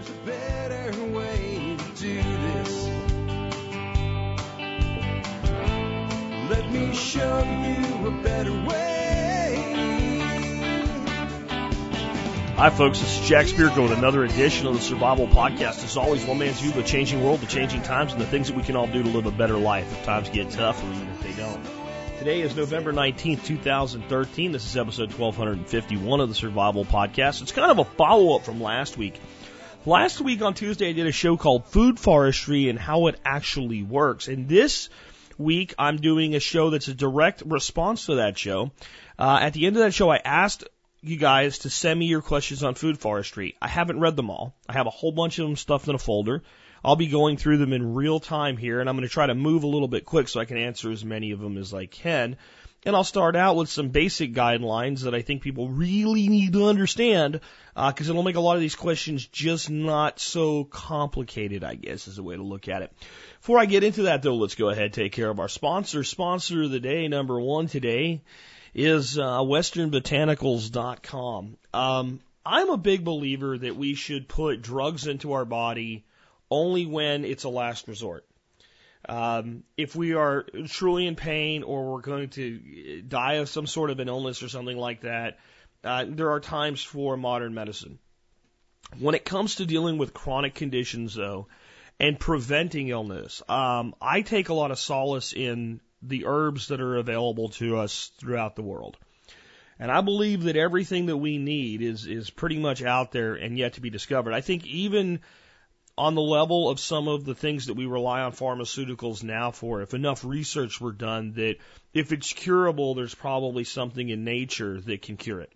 there's a better way to do this. Let me show you a better way. Hi, folks. This is Jack Spirko with another edition of the Survival Podcast. As always, one man's view of the changing world, the changing times, and the things that we can all do to live a better life if times get tough or even if they don't. Today is November 19th, 2013. This is episode 1251 of the Survival Podcast. It's kind of a follow up from last week. Last week on Tuesday, I did a show called Food Forestry and How It Actually Works. And this week, I'm doing a show that's a direct response to that show. Uh, at the end of that show, I asked you guys to send me your questions on food forestry. I haven't read them all. I have a whole bunch of them stuffed in a folder. I'll be going through them in real time here, and I'm going to try to move a little bit quick so I can answer as many of them as I can. And I'll start out with some basic guidelines that I think people really need to understand, because uh, it'll make a lot of these questions just not so complicated, I guess, is a way to look at it. Before I get into that, though, let's go ahead and take care of our sponsor. Sponsor of the day, number one today, is uh, westernbotanicals.com. Um, I'm a big believer that we should put drugs into our body only when it's a last resort. Um, if we are truly in pain or we're going to die of some sort of an illness or something like that, uh, there are times for modern medicine. When it comes to dealing with chronic conditions, though, and preventing illness, um, I take a lot of solace in the herbs that are available to us throughout the world. And I believe that everything that we need is, is pretty much out there and yet to be discovered. I think even on the level of some of the things that we rely on pharmaceuticals now for, if enough research were done that if it's curable, there's probably something in nature that can cure it.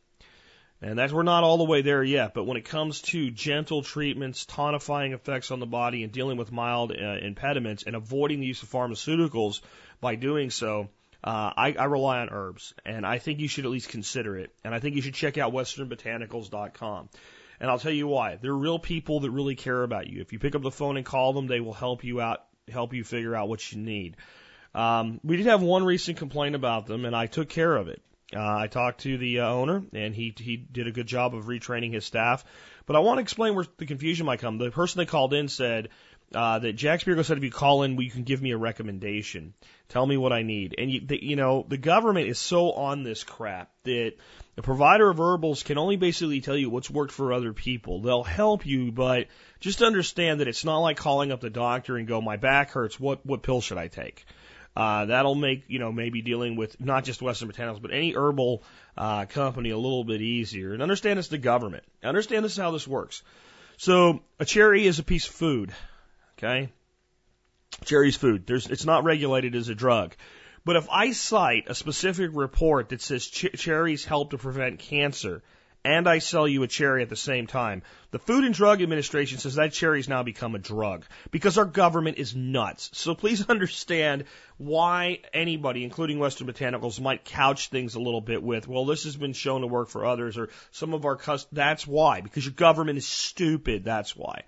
And that's, we're not all the way there yet, but when it comes to gentle treatments, tonifying effects on the body, and dealing with mild uh, impediments, and avoiding the use of pharmaceuticals by doing so, uh, I, I rely on herbs, and I think you should at least consider it. And I think you should check out westernbotanicals.com. And I'll tell you why. They're real people that really care about you. If you pick up the phone and call them, they will help you out, help you figure out what you need. Um, we did have one recent complaint about them, and I took care of it. Uh, I talked to the uh, owner, and he he did a good job of retraining his staff. But I want to explain where the confusion might come. The person they called in said uh, that Jack Spirko said if you call in, well, you can give me a recommendation. Tell me what I need. And you, the, you know, the government is so on this crap that the provider of herbals can only basically tell you what's worked for other people. They'll help you, but just understand that it's not like calling up the doctor and go, my back hurts. What what pill should I take? Uh, that'll make, you know, maybe dealing with not just Western Botanicals, but any herbal uh, company a little bit easier. And understand it's the government. Understand this is how this works. So a cherry is a piece of food. Okay? Cherry's food. There's, it's not regulated as a drug. But if I cite a specific report that says ch- cherries help to prevent cancer, and I sell you a cherry at the same time. The Food and Drug Administration says that cherry's now become a drug because our government is nuts. So please understand why anybody, including Western Botanicals, might couch things a little bit with, well, this has been shown to work for others or some of our customers. That's why, because your government is stupid. That's why.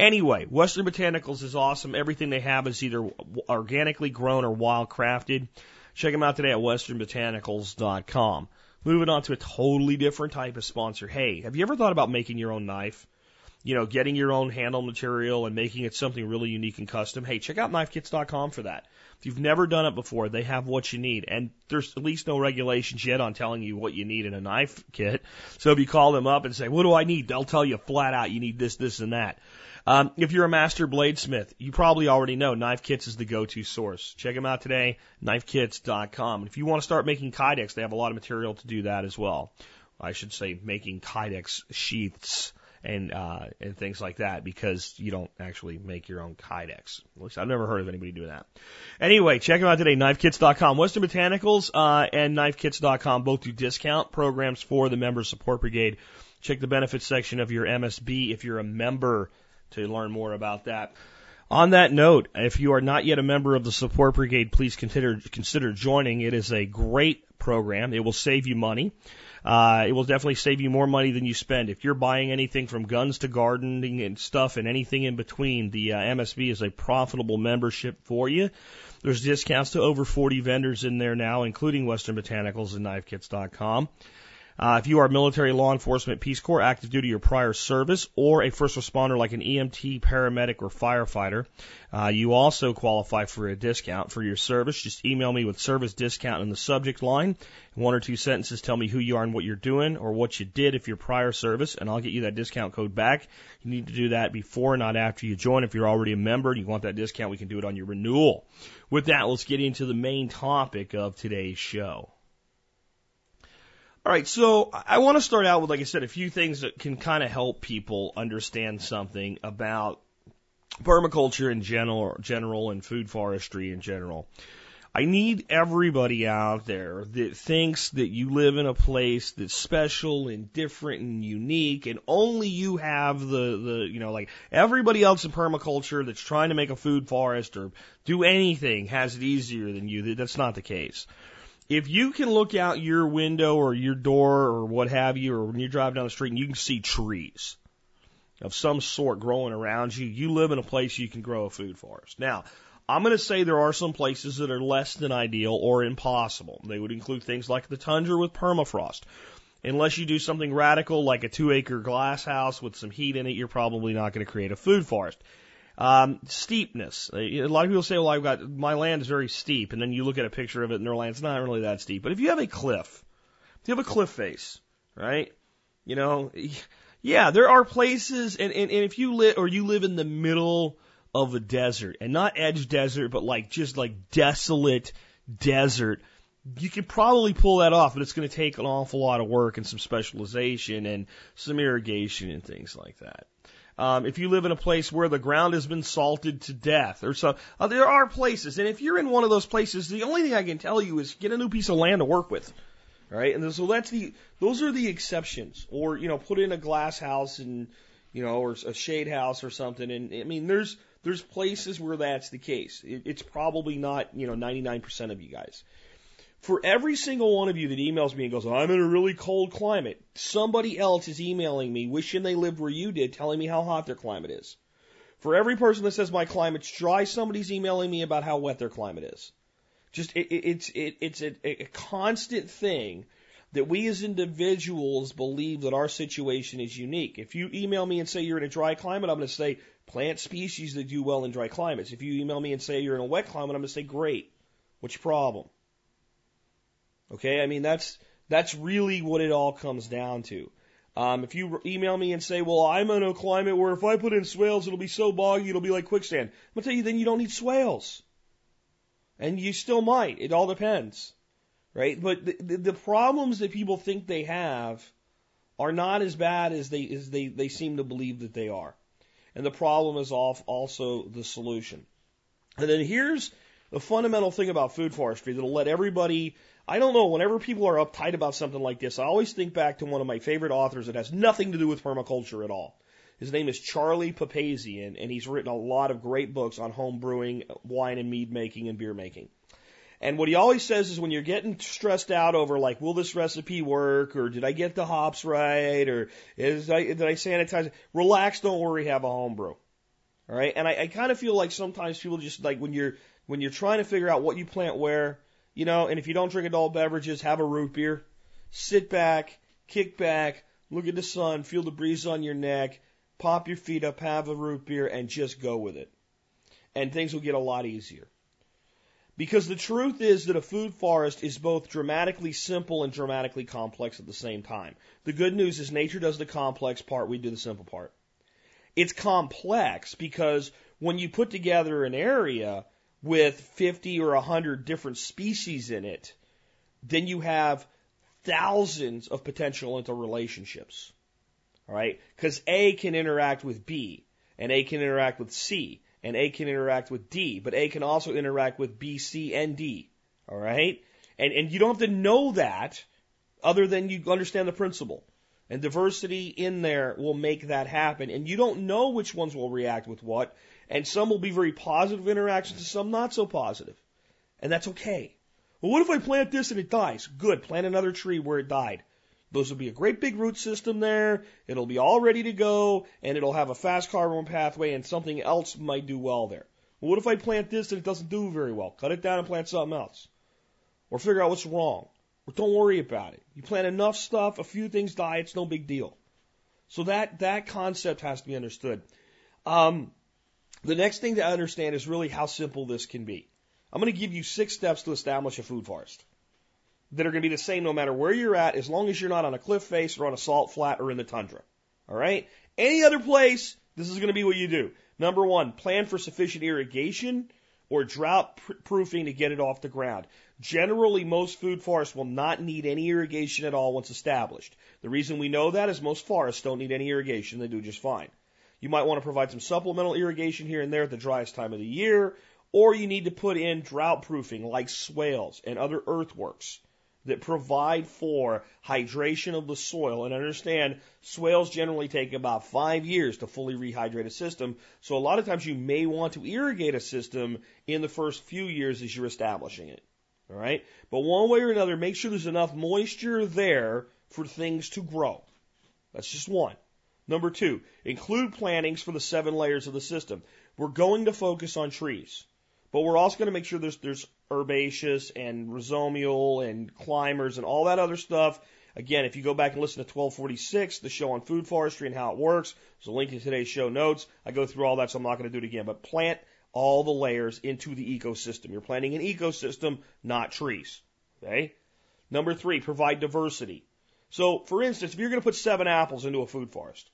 Anyway, Western Botanicals is awesome. Everything they have is either organically grown or wild crafted. Check them out today at westernbotanicals.com. Moving on to a totally different type of sponsor. Hey, have you ever thought about making your own knife? You know, getting your own handle material and making it something really unique and custom. Hey, check out knifekits.com for that. If you've never done it before, they have what you need. And there's at least no regulations yet on telling you what you need in a knife kit. So if you call them up and say, what do I need? They'll tell you flat out you need this, this, and that. Um, if you're a master bladesmith, you probably already know Knife Kits is the go-to source. Check them out today, knifekits.com. If you want to start making kydex, they have a lot of material to do that as well. I should say making kydex sheaths and uh, and things like that because you don't actually make your own kydex. At least I've never heard of anybody doing that. Anyway, check them out today, knifekits.com. Western Botanicals uh, and knifekits.com both do discount programs for the Member Support Brigade. Check the benefits section of your MSB if you're a member to learn more about that. On that note, if you are not yet a member of the Support Brigade, please consider consider joining. It is a great program. It will save you money. Uh, it will definitely save you more money than you spend. If you're buying anything from guns to gardening and stuff and anything in between, the uh, MSB is a profitable membership for you. There's discounts to over 40 vendors in there now, including Western Botanicals and KnifeKits.com. Uh, if you are military, law enforcement, Peace Corps, active duty, or prior service, or a first responder like an EMT, paramedic, or firefighter, uh, you also qualify for a discount for your service. Just email me with service discount in the subject line. One or two sentences tell me who you are and what you're doing, or what you did if you're prior service, and I'll get you that discount code back. You need to do that before, not after you join. If you're already a member and you want that discount, we can do it on your renewal. With that, let's get into the main topic of today's show. All right, so I want to start out with, like I said, a few things that can kind of help people understand something about permaculture in general, general and food forestry in general. I need everybody out there that thinks that you live in a place that's special and different and unique and only you have the, the, you know, like everybody else in permaculture that's trying to make a food forest or do anything has it easier than you. That's not the case if you can look out your window or your door or what have you, or when you drive down the street and you can see trees of some sort growing around you, you live in a place you can grow a food forest. Now, I'm going to say there are some places that are less than ideal or impossible. They would include things like the tundra with permafrost. Unless you do something radical like a two acre glass house with some heat in it, you're probably not going to create a food forest. Um, steepness. A lot of people say, well, I've got, my land is very steep. And then you look at a picture of it and their land's not really that steep. But if you have a cliff, if you have a cliff face, right? You know, yeah, there are places, and, and, and if you live, or you live in the middle of a desert, and not edge desert, but like just like desolate desert, you could probably pull that off, but it's going to take an awful lot of work and some specialization and some irrigation and things like that. Um, if you live in a place where the ground has been salted to death or so, uh, there are places. And if you're in one of those places, the only thing I can tell you is get a new piece of land to work with. Right. And so that's the, those are the exceptions or, you know, put in a glass house and, you know, or a shade house or something. And I mean, there's, there's places where that's the case. It, it's probably not, you know, 99% of you guys. For every single one of you that emails me and goes, I'm in a really cold climate, somebody else is emailing me wishing they lived where you did, telling me how hot their climate is. For every person that says my climate's dry, somebody's emailing me about how wet their climate is. Just it, it, it's it, it's a, a constant thing that we as individuals believe that our situation is unique. If you email me and say you're in a dry climate, I'm going to say plant species that do well in dry climates. If you email me and say you're in a wet climate, I'm going to say great. What's your problem? Okay, I mean that's that's really what it all comes down to. Um, if you email me and say, "Well, I'm in a climate where if I put in swales, it'll be so boggy, it'll be like quicksand," I'm gonna tell you, then you don't need swales, and you still might. It all depends, right? But the, the, the problems that people think they have are not as bad as they as they they seem to believe that they are, and the problem is off also the solution. And then here's the fundamental thing about food forestry that'll let everybody I don't know, whenever people are uptight about something like this, I always think back to one of my favorite authors that has nothing to do with permaculture at all. His name is Charlie Papazian, and he's written a lot of great books on home brewing, wine and mead making, and beer making. And what he always says is when you're getting stressed out over like, will this recipe work, or did I get the hops right, or is I, did I sanitize it? Relax, don't worry, have a home brew. All right, and I, I kind of feel like sometimes people just like when you're when you're trying to figure out what you plant where, you know, and if you don't drink adult beverages, have a root beer. Sit back, kick back, look at the sun, feel the breeze on your neck, pop your feet up, have a root beer, and just go with it. And things will get a lot easier. Because the truth is that a food forest is both dramatically simple and dramatically complex at the same time. The good news is nature does the complex part, we do the simple part. It's complex because when you put together an area, with 50 or 100 different species in it, then you have thousands of potential interrelationships. All right? Because A can interact with B, and A can interact with C, and A can interact with D, but A can also interact with B, C, and D. All right? And, and you don't have to know that other than you understand the principle. And diversity in there will make that happen. And you don't know which ones will react with what. And some will be very positive interactions and some not so positive. And that's okay. Well, what if I plant this and it dies? Good. Plant another tree where it died. Those will be a great big root system there. It'll be all ready to go and it'll have a fast carbon pathway and something else might do well there. Well, what if I plant this and it doesn't do very well? Cut it down and plant something else. Or figure out what's wrong. Or don't worry about it. You plant enough stuff, a few things die, it's no big deal. So that, that concept has to be understood. Um, the next thing to understand is really how simple this can be. I'm going to give you six steps to establish a food forest that are going to be the same no matter where you're at, as long as you're not on a cliff face or on a salt flat or in the tundra. All right? Any other place, this is going to be what you do. Number one, plan for sufficient irrigation or drought proofing to get it off the ground. Generally, most food forests will not need any irrigation at all once established. The reason we know that is most forests don't need any irrigation. They do just fine. You might want to provide some supplemental irrigation here and there at the driest time of the year, or you need to put in drought proofing like swales and other earthworks that provide for hydration of the soil. And understand, swales generally take about five years to fully rehydrate a system. So a lot of times you may want to irrigate a system in the first few years as you're establishing it. All right. But one way or another, make sure there's enough moisture there for things to grow. That's just one. Number two, include plantings for the seven layers of the system. We're going to focus on trees. But we're also going to make sure there's, there's herbaceous and rhizomial and climbers and all that other stuff. Again, if you go back and listen to 1246, the show on food forestry and how it works, there's a link in today's show notes. I go through all that, so I'm not going to do it again. But plant all the layers into the ecosystem. You're planting an ecosystem, not trees. Okay? Number three, provide diversity. So, for instance, if you're going to put seven apples into a food forest,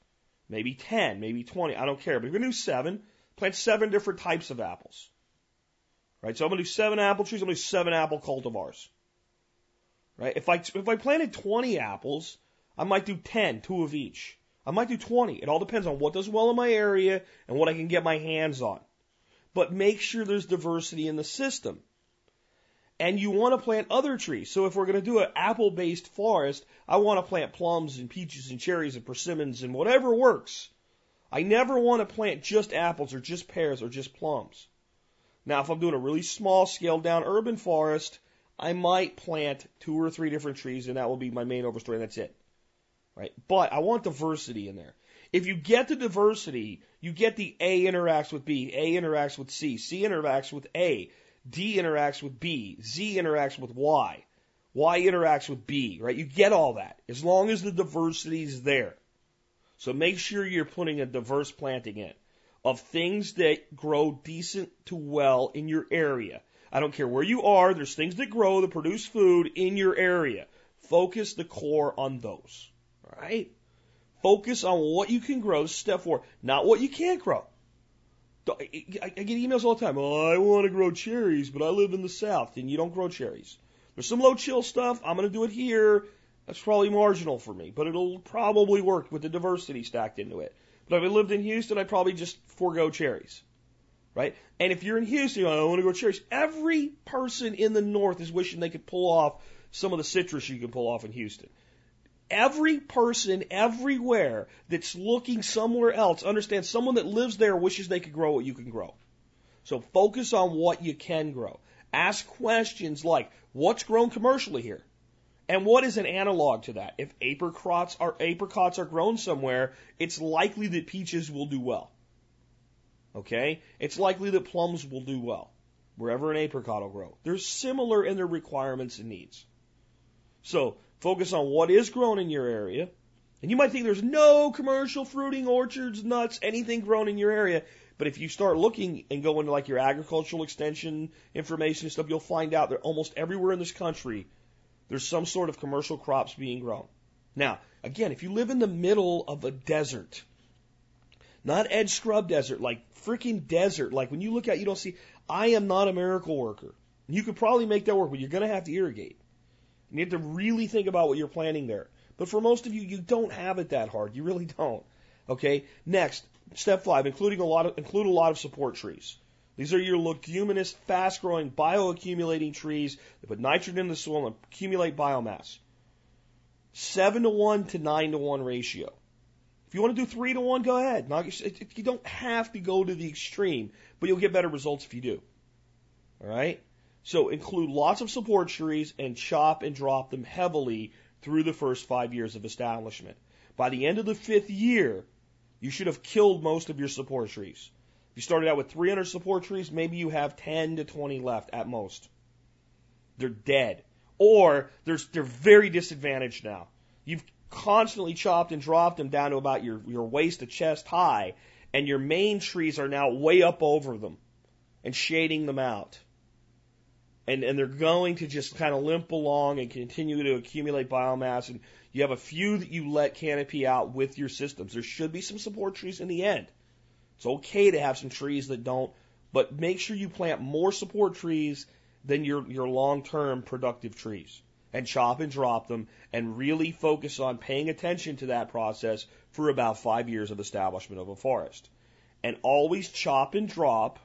maybe 10, maybe 20, I don't care, but if you're going to do seven, plant seven different types of apples. Right? So I'm going to do seven apple trees. I'm going to do seven apple cultivars. Right? If I, if I planted 20 apples, I might do 10, two of each. I might do 20. It all depends on what does well in my area and what I can get my hands on. But make sure there's diversity in the system. And you want to plant other trees. So if we're going to do an apple based forest, I want to plant plums and peaches and cherries and persimmons and whatever works. I never want to plant just apples or just pears or just plums. Now, if I'm doing a really small scaled down urban forest, I might plant two or three different trees and that will be my main overstory and that's it. Right? But I want diversity in there. If you get the diversity, you get the A interacts with B, A interacts with C, C interacts with A, D interacts with B, Z interacts with Y, Y interacts with B, right? You get all that as long as the diversity is there. So make sure you're putting a diverse planting in of things that grow decent to well in your area. I don't care where you are, there's things that grow that produce food in your area. Focus the core on those. right? Focus on what you can grow, step four, not what you can't grow. I get emails all the time. Oh, I want to grow cherries, but I live in the south and you don't grow cherries. There's some low chill stuff. I'm going to do it here. That's probably marginal for me, but it'll probably work with the diversity stacked into it. But if I lived in Houston, I'd probably just forego cherries. Right? And if you're in Houston, I want to go cherries. Every person in the north is wishing they could pull off some of the citrus you can pull off in Houston. Every person everywhere that's looking somewhere else understands someone that lives there wishes they could grow what you can grow. So focus on what you can grow. Ask questions like, what's grown commercially here? And what is an analog to that? If apricots are apricots are grown somewhere, it's likely that peaches will do well. Okay? It's likely that plums will do well wherever an apricot will grow. They're similar in their requirements and needs. So, focus on what is grown in your area. And you might think there's no commercial fruiting orchards, nuts, anything grown in your area. But if you start looking and go into like your agricultural extension information and stuff, you'll find out that almost everywhere in this country there's some sort of commercial crops being grown. Now, again, if you live in the middle of a desert, not edge scrub desert, like freaking desert, like when you look at, you don't see, I am not a miracle worker. You could probably make that work, but you're going to have to irrigate. You have to really think about what you're planting there. But for most of you, you don't have it that hard. You really don't. Okay. Next, step five, including a lot of, include a lot of support trees. These are your leguminous, fast growing, bioaccumulating trees that put nitrogen in the soil and accumulate biomass. Seven to one to nine to one ratio. If you want to do three to one, go ahead. You don't have to go to the extreme, but you'll get better results if you do. All right? So include lots of support trees and chop and drop them heavily through the first five years of establishment. By the end of the fifth year, you should have killed most of your support trees If you started out with 300 support trees, maybe you have 10 to 20 left at most. They're dead. or they're, they're very disadvantaged now. You've constantly chopped and dropped them down to about your, your waist to chest high, and your main trees are now way up over them and shading them out. And, and they're going to just kind of limp along and continue to accumulate biomass. And you have a few that you let canopy out with your systems. There should be some support trees in the end. It's okay to have some trees that don't, but make sure you plant more support trees than your, your long term productive trees and chop and drop them and really focus on paying attention to that process for about five years of establishment of a forest. And always chop and drop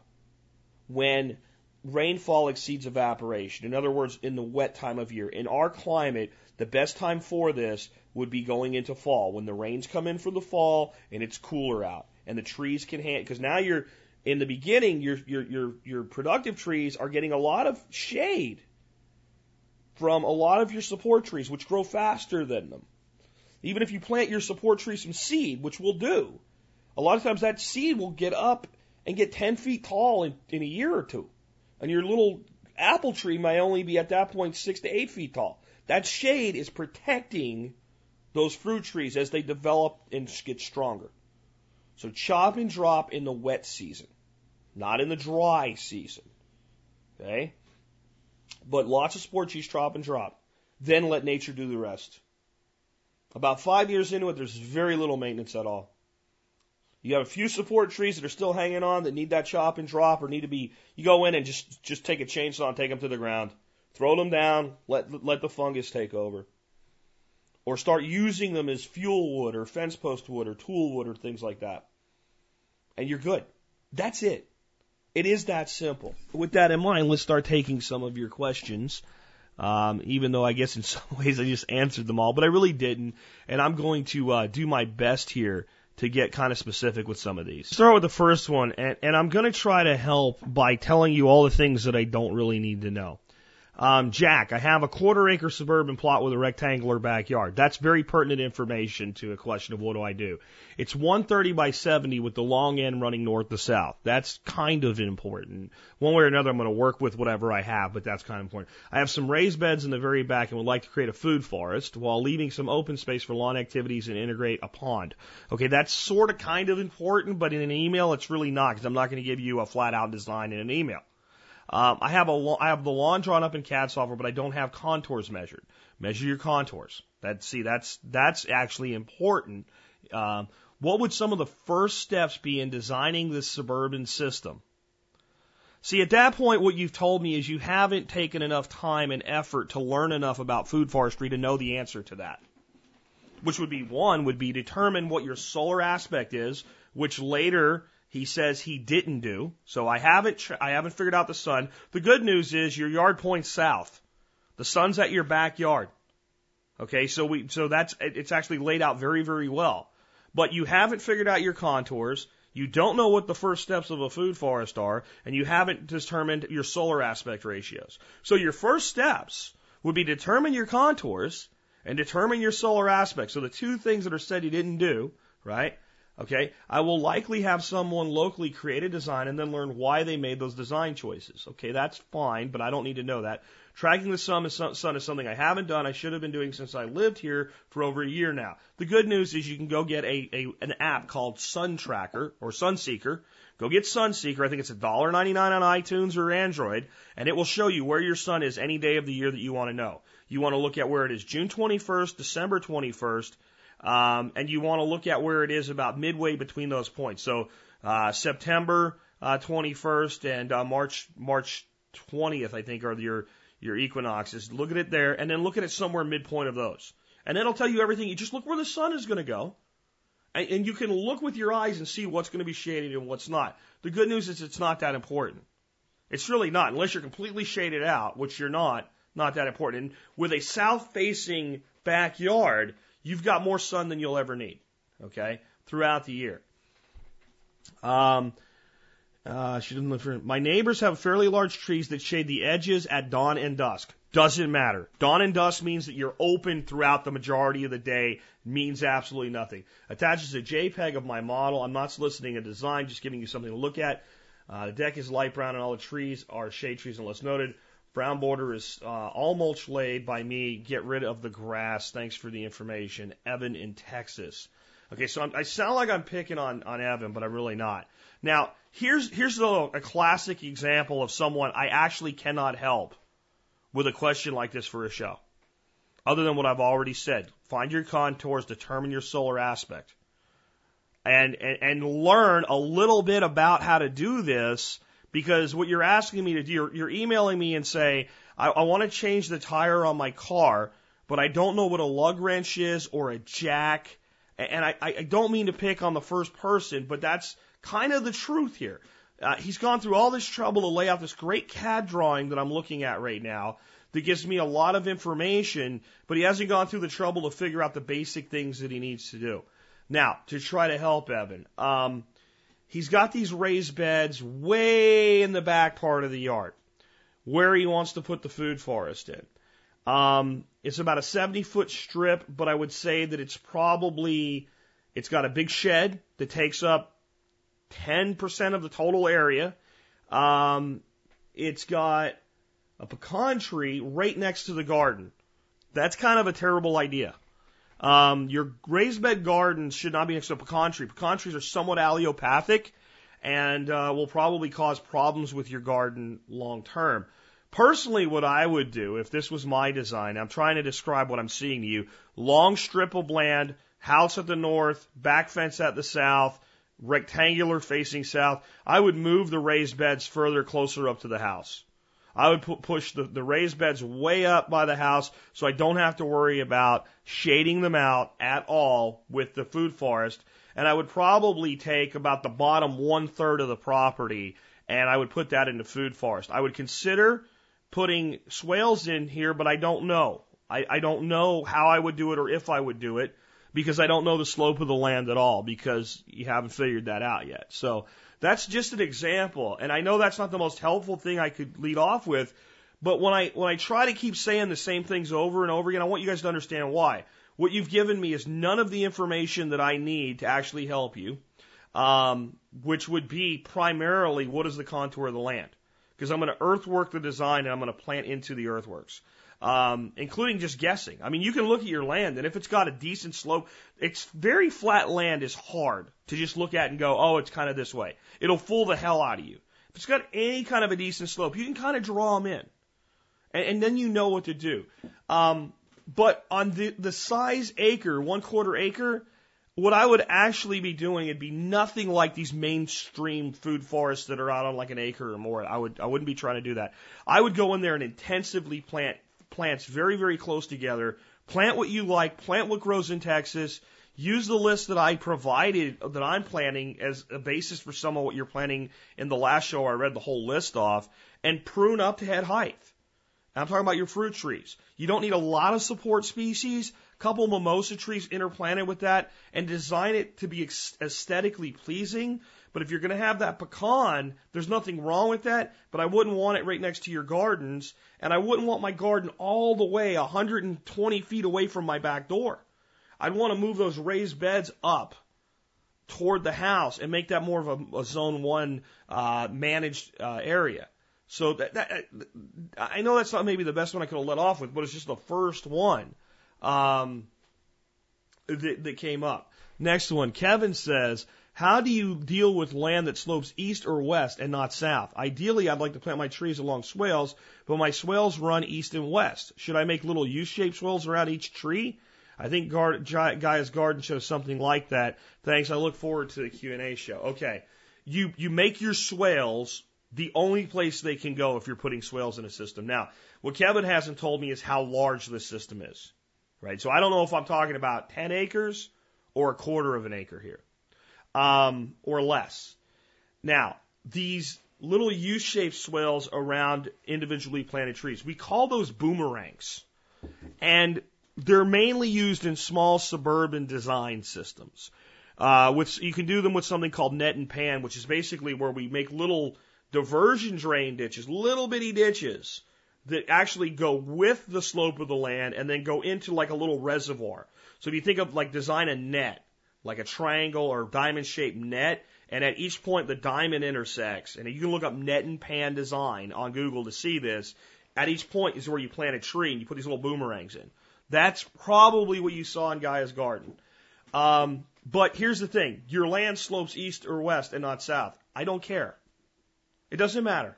when rainfall exceeds evaporation. In other words, in the wet time of year. In our climate, the best time for this would be going into fall when the rains come in for the fall and it's cooler out and the trees can handle because now you're in the beginning your your your your productive trees are getting a lot of shade from a lot of your support trees which grow faster than them. Even if you plant your support tree from seed, which we'll do, a lot of times that seed will get up and get 10 feet tall in, in a year or two. And your little apple tree may only be at that point six to eight feet tall. That shade is protecting those fruit trees as they develop and get stronger. So chop and drop in the wet season, not in the dry season. Okay? But lots of sport trees chop and drop. Then let nature do the rest. About five years into it, there's very little maintenance at all. You have a few support trees that are still hanging on that need that chop and drop or need to be, you go in and just, just take a chainsaw and take them to the ground. Throw them down, let, let the fungus take over. Or start using them as fuel wood or fence post wood or tool wood or things like that. And you're good. That's it. It is that simple. With that in mind, let's start taking some of your questions. Um, even though I guess in some ways I just answered them all, but I really didn't. And I'm going to uh, do my best here to get kind of specific with some of these. Start with the first one, and, and I'm going to try to help by telling you all the things that I don't really need to know. Um, Jack, I have a quarter acre suburban plot with a rectangular backyard. That's very pertinent information to a question of what do I do. It's 130 by 70 with the long end running north to south. That's kind of important. One way or another, I'm going to work with whatever I have, but that's kind of important. I have some raised beds in the very back and would like to create a food forest while leaving some open space for lawn activities and integrate a pond. Okay, that's sort of kind of important, but in an email, it's really not because I'm not going to give you a flat out design in an email. Um, I have a I have the lawn drawn up in CAD software, but I don't have contours measured. Measure your contours. That see that's that's actually important. Um, what would some of the first steps be in designing this suburban system? See, at that point, what you've told me is you haven't taken enough time and effort to learn enough about food forestry to know the answer to that. Which would be one, would be determine what your solar aspect is, which later he says he didn't do. So I haven't I haven't figured out the sun. The good news is your yard points south. The sun's at your backyard. Okay, so we so that's it's actually laid out very very well. But you haven't figured out your contours. You don't know what the first steps of a food forest are, and you haven't determined your solar aspect ratios. So your first steps would be determine your contours and determine your solar aspect. So the two things that are said you didn't do, right? Okay, I will likely have someone locally create a design and then learn why they made those design choices. Okay, that's fine, but I don't need to know that. Tracking the sun is, something I haven't done. I should have been doing since I lived here for over a year now. The good news is you can go get a, a an app called Sun Tracker or Sun Seeker. Go get Sun Seeker. I think it's $1.99 on iTunes or Android, and it will show you where your sun is any day of the year that you want to know. You want to look at where it is June 21st, December 21st, um, and you want to look at where it is about midway between those points. So uh, September uh, 21st and uh, March March 20th, I think, are your your equinoxes. Look at it there, and then look at it somewhere midpoint of those, and it'll tell you everything. You just look where the sun is going to go, and, and you can look with your eyes and see what's going to be shaded and what's not. The good news is it's not that important. It's really not, unless you're completely shaded out, which you're not. Not that important. And with a south-facing backyard, you've got more sun than you'll ever need, okay, throughout the year. Um, uh, she didn't live for. My neighbors have fairly large trees that shade the edges at dawn and dusk. Doesn't matter. Dawn and dusk means that you're open throughout the majority of the day. Means absolutely nothing. Attaches a JPEG of my model. I'm not soliciting a design, just giving you something to look at. Uh, the deck is light brown and all the trees are shade trees unless noted. Brown border is uh, all mulch laid by me. Get rid of the grass. Thanks for the information. Evan in Texas. Okay, so I'm, I sound like I'm picking on, on Evan, but I'm really not. Now, here's, here's a, a classic example of someone I actually cannot help with a question like this for a show. Other than what I've already said. Find your contours, determine your solar aspect. And, and, and learn a little bit about how to do this because what you're asking me to do, you're, you're emailing me and say, I, I want to change the tire on my car, but I don't know what a lug wrench is or a jack. And I, I don't mean to pick on the first person, but that's kind of the truth here. Uh, he's gone through all this trouble to lay out this great CAD drawing that I'm looking at right now that gives me a lot of information, but he hasn't gone through the trouble to figure out the basic things that he needs to do. Now, to try to help Evan, um, he's got these raised beds way in the back part of the yard where he wants to put the food forest in. Um, it's about a 70 foot strip, but I would say that it's probably, it's got a big shed that takes up 10% of the total area. Um, it's got a pecan tree right next to the garden. That's kind of a terrible idea. Um, your raised bed gardens should not be next to a pecan tree. Pecan trees are somewhat allelopathic and uh, will probably cause problems with your garden long term. Personally, what I would do if this was my design, I'm trying to describe what I'm seeing to you long strip of land, house at the north, back fence at the south, rectangular facing south. I would move the raised beds further closer up to the house. I would pu- push the, the raised beds way up by the house so I don't have to worry about shading them out at all with the food forest. And I would probably take about the bottom one third of the property and I would put that into food forest. I would consider putting swales in here, but I don't know. I, I don't know how I would do it or if I would do it because I don't know the slope of the land at all because you haven't figured that out yet. So that's just an example. And I know that's not the most helpful thing I could lead off with, but when I, when I try to keep saying the same things over and over again, I want you guys to understand why. What you've given me is none of the information that I need to actually help you, um, which would be primarily what is the contour of the land. Because I'm going to earthwork the design and I'm going to plant into the earthworks um, including just guessing. I mean, you can look at your land, and if it's got a decent slope, it's very flat land is hard to just look at and go, oh, it's kind of this way. It'll fool the hell out of you. If it's got any kind of a decent slope, you can kind of draw them in, and, and then you know what to do. Um, but on the the size acre, one quarter acre, what I would actually be doing, it'd be nothing like these mainstream food forests that are out on like an acre or more. I would I wouldn't be trying to do that. I would go in there and intensively plant plants very, very close together. Plant what you like, plant what grows in Texas. Use the list that I provided, that I'm planning as a basis for some of what you're planning in the last show. I read the whole list off and prune up to head height. I'm talking about your fruit trees. You don't need a lot of support species, couple mimosa trees interplanted with that, and design it to be aesthetically pleasing but if you're going to have that pecan, there's nothing wrong with that, but I wouldn't want it right next to your gardens, and I wouldn't want my garden all the way 120 feet away from my back door. I'd want to move those raised beds up toward the house and make that more of a, a zone one uh, managed uh, area. So that, that I know that's not maybe the best one I could have let off with, but it's just the first one um, that, that came up. Next one, Kevin says, how do you deal with land that slopes east or west and not south? Ideally, I'd like to plant my trees along swales, but my swales run east and west. Should I make little U-shaped swales around each tree? I think Guard, Gaia's Garden shows something like that. Thanks. I look forward to the Q&A show. Okay. You, you make your swales the only place they can go if you're putting swales in a system. Now, what Kevin hasn't told me is how large this system is. Right? So I don't know if I'm talking about 10 acres or a quarter of an acre here um, or less. Now, these little U-shaped swales around individually planted trees, we call those boomerangs. And they're mainly used in small suburban design systems. Uh, with, you can do them with something called net and pan, which is basically where we make little diversion drain ditches, little bitty ditches that actually go with the slope of the land and then go into like a little reservoir. So if you think of like design a net, like a triangle or diamond shaped net. And at each point, the diamond intersects. And you can look up net and pan design on Google to see this. at each point is where you plant a tree and you put these little boomerangs in. That's probably what you saw in Gaia's garden. Um, but here's the thing your land slopes east or west and not south. I don't care. It doesn't matter.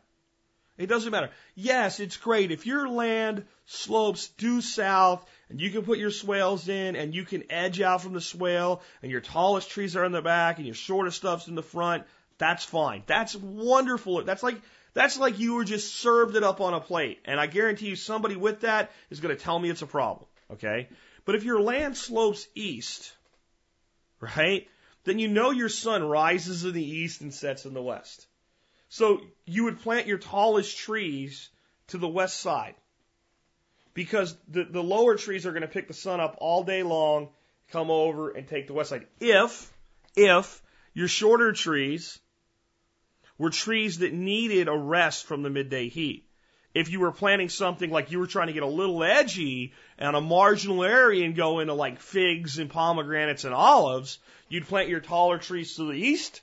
It doesn't matter. Yes, it's great. If your land slopes due south and you can put your swales in and you can edge out from the swale and your tallest trees are in the back and your shortest stuff's in the front, that's fine. That's wonderful. That's like, that's like you were just served it up on a plate. And I guarantee you somebody with that is going to tell me it's a problem. Okay. But if your land slopes east, right, then you know your sun rises in the east and sets in the west. So you would plant your tallest trees to the west side because the, the lower trees are going to pick the sun up all day long, come over and take the west side. If, if your shorter trees were trees that needed a rest from the midday heat. If you were planting something like you were trying to get a little edgy and a marginal area and go into like figs and pomegranates and olives, you'd plant your taller trees to the east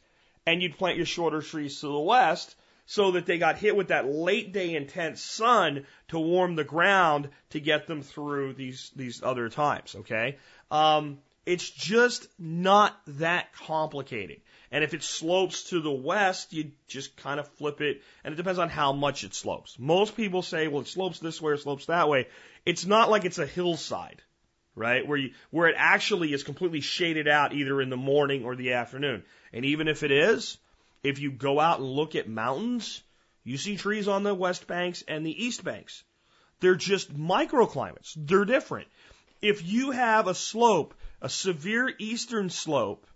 and you'd plant your shorter trees to the west so that they got hit with that late day intense sun to warm the ground to get them through these these other times. Okay, um, it's just not that complicated. And if it slopes to the west, you just kind of flip it, and it depends on how much it slopes. Most people say, well, it slopes this way or slopes that way. It's not like it's a hillside right? Where you, where it actually is completely shaded out either in the morning or the afternoon. And even if it is, if you go out and look at mountains, you see trees on the west banks and the east banks. They're just microclimates. They're different. If you have a slope, a severe eastern slope,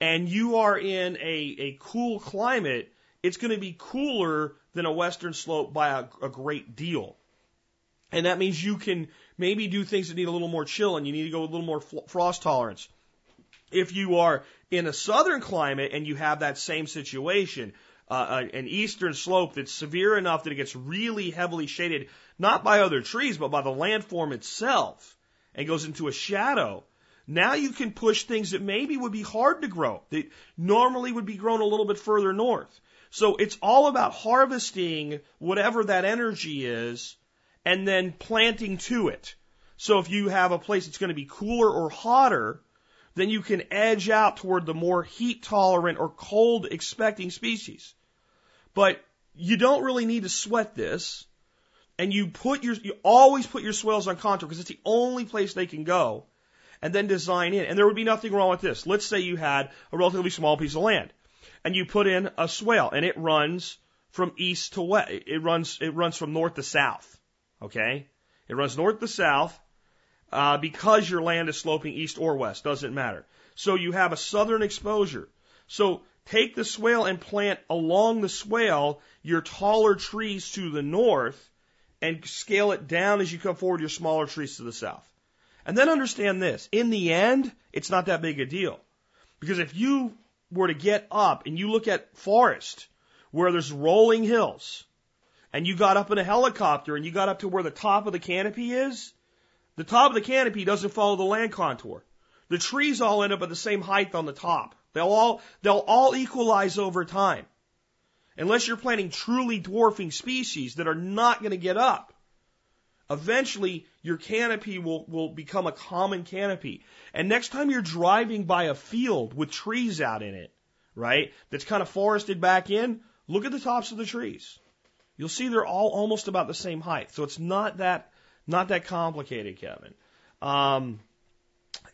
and you are in a, a cool climate, it's going to be cooler than a western slope by a, a great deal. And that means you can maybe do things that need a little more chill and you need to go a little more frost tolerance. If you are in a southern climate and you have that same situation, uh, uh, an eastern slope that's severe enough that it gets really heavily shaded, not by other trees, but by the landform itself, and goes into a shadow, now you can push things that maybe would be hard to grow, that normally would be grown a little bit further north. So it's all about harvesting whatever that energy is and then planting to it. So if you have a place that's going to be cooler or hotter, then you can edge out toward the more heat tolerant or cold expecting species. But you don't really need to sweat this. And you put your, you always put your swales on contour because it's the only place they can go and then design in. And there would be nothing wrong with this. Let's say you had a relatively small piece of land and you put in a swale and it runs from east to west. It runs, it runs from north to south. Okay? It runs north to south uh, because your land is sloping east or west. Doesn't matter. So you have a southern exposure. So take the swale and plant along the swale your taller trees to the north and scale it down as you come forward your smaller trees to the south. And then understand this. In the end, it's not that big a deal. Because if you were to get up and you look at forest where there's rolling hills and you got up in a helicopter and you got up to where the top of the canopy is, the top of the canopy doesn't follow the land contour. The trees all end up at the same height on the top. They'll all, they'll all equalize over time. Unless you're planting truly dwarfing species that are not going to get up. Eventually, your canopy will, will become a common canopy. And next time you're driving by a field with trees out in it, right, that's kind of forested back in, look at the tops of the trees. You'll see they're all almost about the same height. So it's not that, not that complicated, Kevin. Um,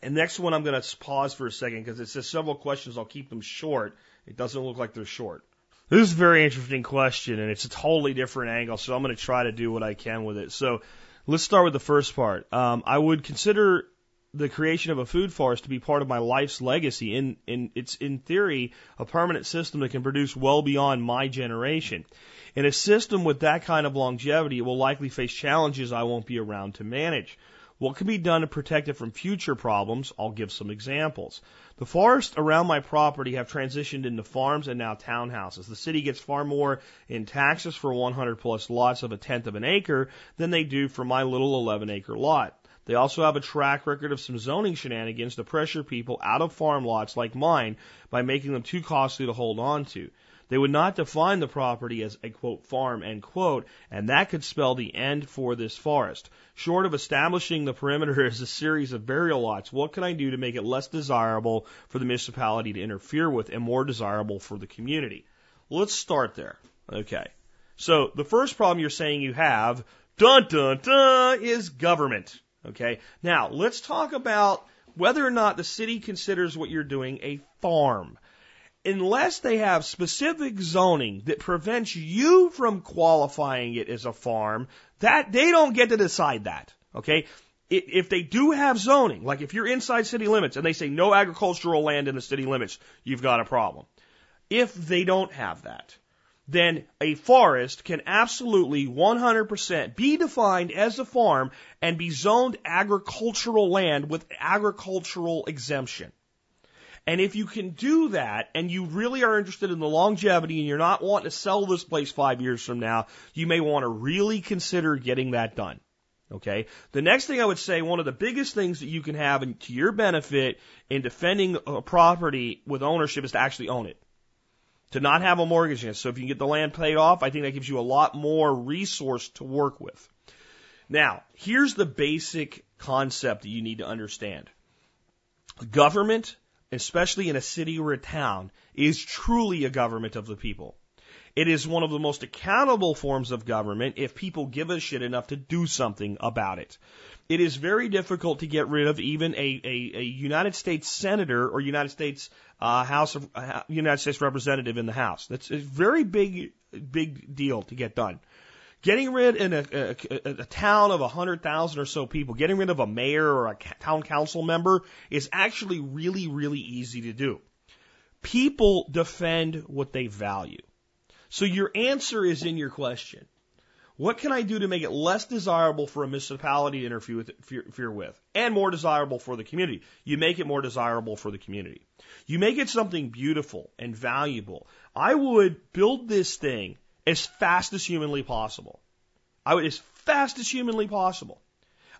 and next one, I'm going to pause for a second because it says several questions. I'll keep them short. It doesn't look like they're short. This is a very interesting question, and it's a totally different angle, so I'm going to try to do what I can with it. So let's start with the first part. Um, I would consider the creation of a food forest to be part of my life's legacy. In, in, it's in theory a permanent system that can produce well beyond my generation. In a system with that kind of longevity, it will likely face challenges I won't be around to manage. What can be done to protect it from future problems? I'll give some examples. The forests around my property have transitioned into farms and now townhouses. The city gets far more in taxes for 100 plus lots of a tenth of an acre than they do for my little 11 acre lot. They also have a track record of some zoning shenanigans to pressure people out of farm lots like mine by making them too costly to hold on to. They would not define the property as a quote farm end quote, and that could spell the end for this forest. Short of establishing the perimeter as a series of burial lots, what can I do to make it less desirable for the municipality to interfere with and more desirable for the community? Let's start there. Okay. So the first problem you're saying you have, dun dun dun, is government. Okay. Now let's talk about whether or not the city considers what you're doing a farm unless they have specific zoning that prevents you from qualifying it as a farm, that they don't get to decide that. Okay? If they do have zoning, like if you're inside city limits and they say no agricultural land in the city limits, you've got a problem. If they don't have that, then a forest can absolutely 100% be defined as a farm and be zoned agricultural land with agricultural exemption. And if you can do that and you really are interested in the longevity and you're not wanting to sell this place five years from now, you may want to really consider getting that done. Okay. The next thing I would say, one of the biggest things that you can have to your benefit in defending a property with ownership is to actually own it. To not have a mortgage in it. So if you get the land paid off, I think that gives you a lot more resource to work with. Now, here's the basic concept that you need to understand. Government especially in a city or a town, is truly a government of the people. It is one of the most accountable forms of government if people give a shit enough to do something about it. It is very difficult to get rid of even a, a, a United States senator or United States uh, House of uh, United States representative in the House. That's a very big big deal to get done. Getting rid in a, a, a town of a hundred thousand or so people, getting rid of a mayor or a town council member is actually really, really easy to do. People defend what they value. So your answer is in your question. What can I do to make it less desirable for a municipality to interfere with, and more desirable for the community? You make it more desirable for the community. You make it something beautiful and valuable. I would build this thing as fast as humanly possible. I would, as fast as humanly possible.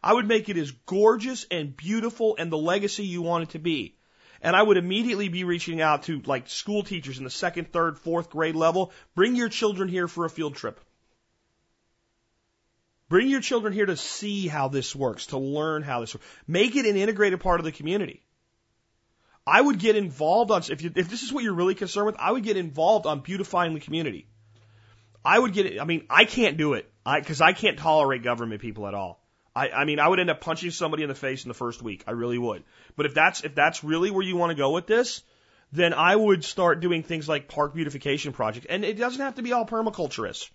I would make it as gorgeous and beautiful and the legacy you want it to be. And I would immediately be reaching out to like school teachers in the second, third, fourth grade level. Bring your children here for a field trip. Bring your children here to see how this works, to learn how this works. Make it an integrated part of the community. I would get involved on, if, you, if this is what you're really concerned with, I would get involved on beautifying the community. I would get. I mean, I can't do it. I, cause I can't tolerate government people at all. I, I mean, I would end up punching somebody in the face in the first week. I really would. But if that's, if that's really where you want to go with this, then I would start doing things like park beautification projects. And it doesn't have to be all permaculturists.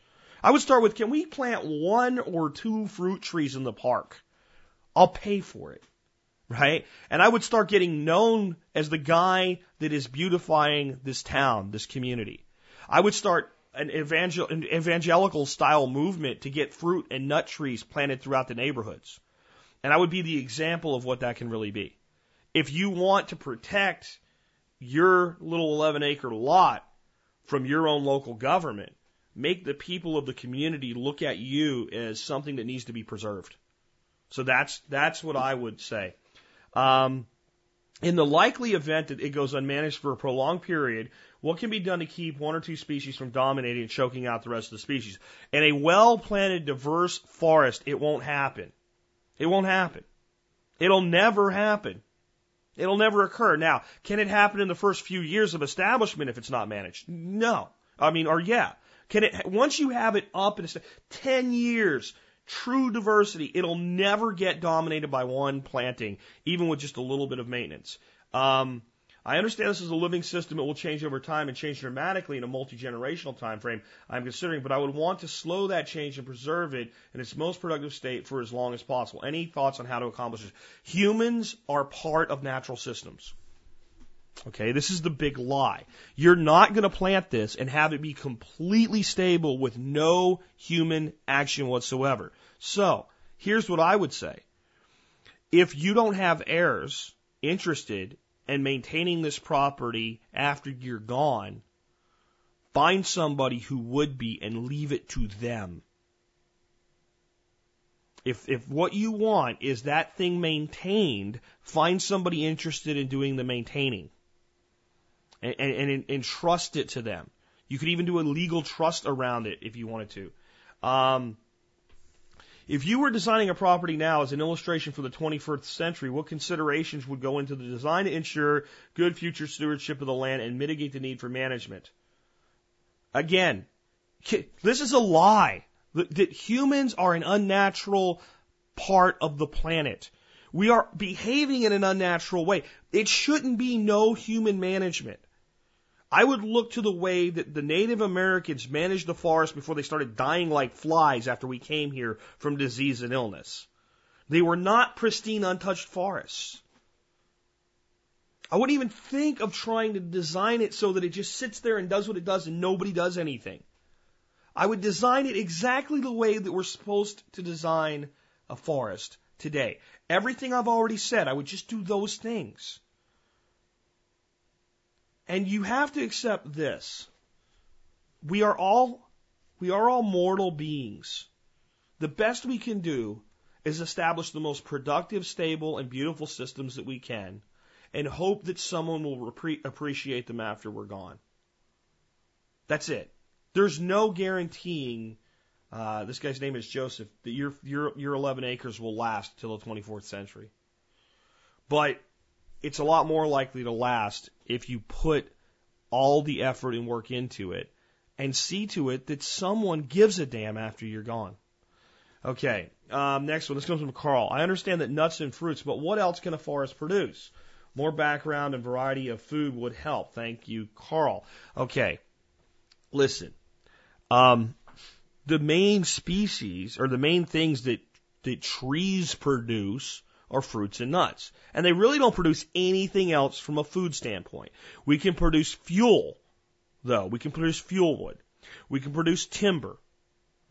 I would start with, can we plant one or two fruit trees in the park? I'll pay for it. Right? And I would start getting known as the guy that is beautifying this town, this community. I would start an, evangel- an evangelical style movement to get fruit and nut trees planted throughout the neighborhoods. And I would be the example of what that can really be. If you want to protect your little 11 acre lot from your own local government, make the people of the community look at you as something that needs to be preserved. So that's, that's what I would say. Um, in the likely event that it goes unmanaged for a prolonged period, what can be done to keep one or two species from dominating and choking out the rest of the species? In a well planted, diverse forest, it won't happen. It won't happen. It'll never happen. It'll never occur. Now, can it happen in the first few years of establishment if it's not managed? No. I mean, or yeah. Can it, once you have it up and 10 years, true diversity, it'll never get dominated by one planting, even with just a little bit of maintenance. Um, I understand this is a living system. It will change over time and change dramatically in a multi-generational time frame I'm considering, but I would want to slow that change and preserve it in its most productive state for as long as possible. Any thoughts on how to accomplish this? Humans are part of natural systems. Okay, this is the big lie. You're not going to plant this and have it be completely stable with no human action whatsoever. So, here's what I would say. If you don't have heirs interested in maintaining this property after you're gone, find somebody who would be and leave it to them. If, if what you want is that thing maintained, find somebody interested in doing the maintaining and, and, and entrust it to them. You could even do a legal trust around it if you wanted to. Um, if you were designing a property now as an illustration for the 21st century, what considerations would go into the design to ensure good future stewardship of the land and mitigate the need for management? Again, this is a lie that humans are an unnatural part of the planet. We are behaving in an unnatural way. It shouldn't be no human management. I would look to the way that the Native Americans managed the forest before they started dying like flies after we came here from disease and illness. They were not pristine, untouched forests. I wouldn't even think of trying to design it so that it just sits there and does what it does and nobody does anything. I would design it exactly the way that we're supposed to design a forest today. Everything I've already said, I would just do those things. And you have to accept this. We are all, we are all mortal beings. The best we can do is establish the most productive, stable, and beautiful systems that we can and hope that someone will appreciate them after we're gone. That's it. There's no guaranteeing, uh, this guy's name is Joseph, that your, your, your 11 acres will last till the 24th century. But it's a lot more likely to last if you put all the effort and work into it and see to it that someone gives a damn after you're gone. Okay, um, next one. This comes from Carl. I understand that nuts and fruits, but what else can a forest produce? More background and variety of food would help. Thank you, Carl. Okay, listen. Um, the main species or the main things that that trees produce are fruits and nuts. And they really don't produce anything else from a food standpoint. We can produce fuel, though. We can produce fuel wood. We can produce timber.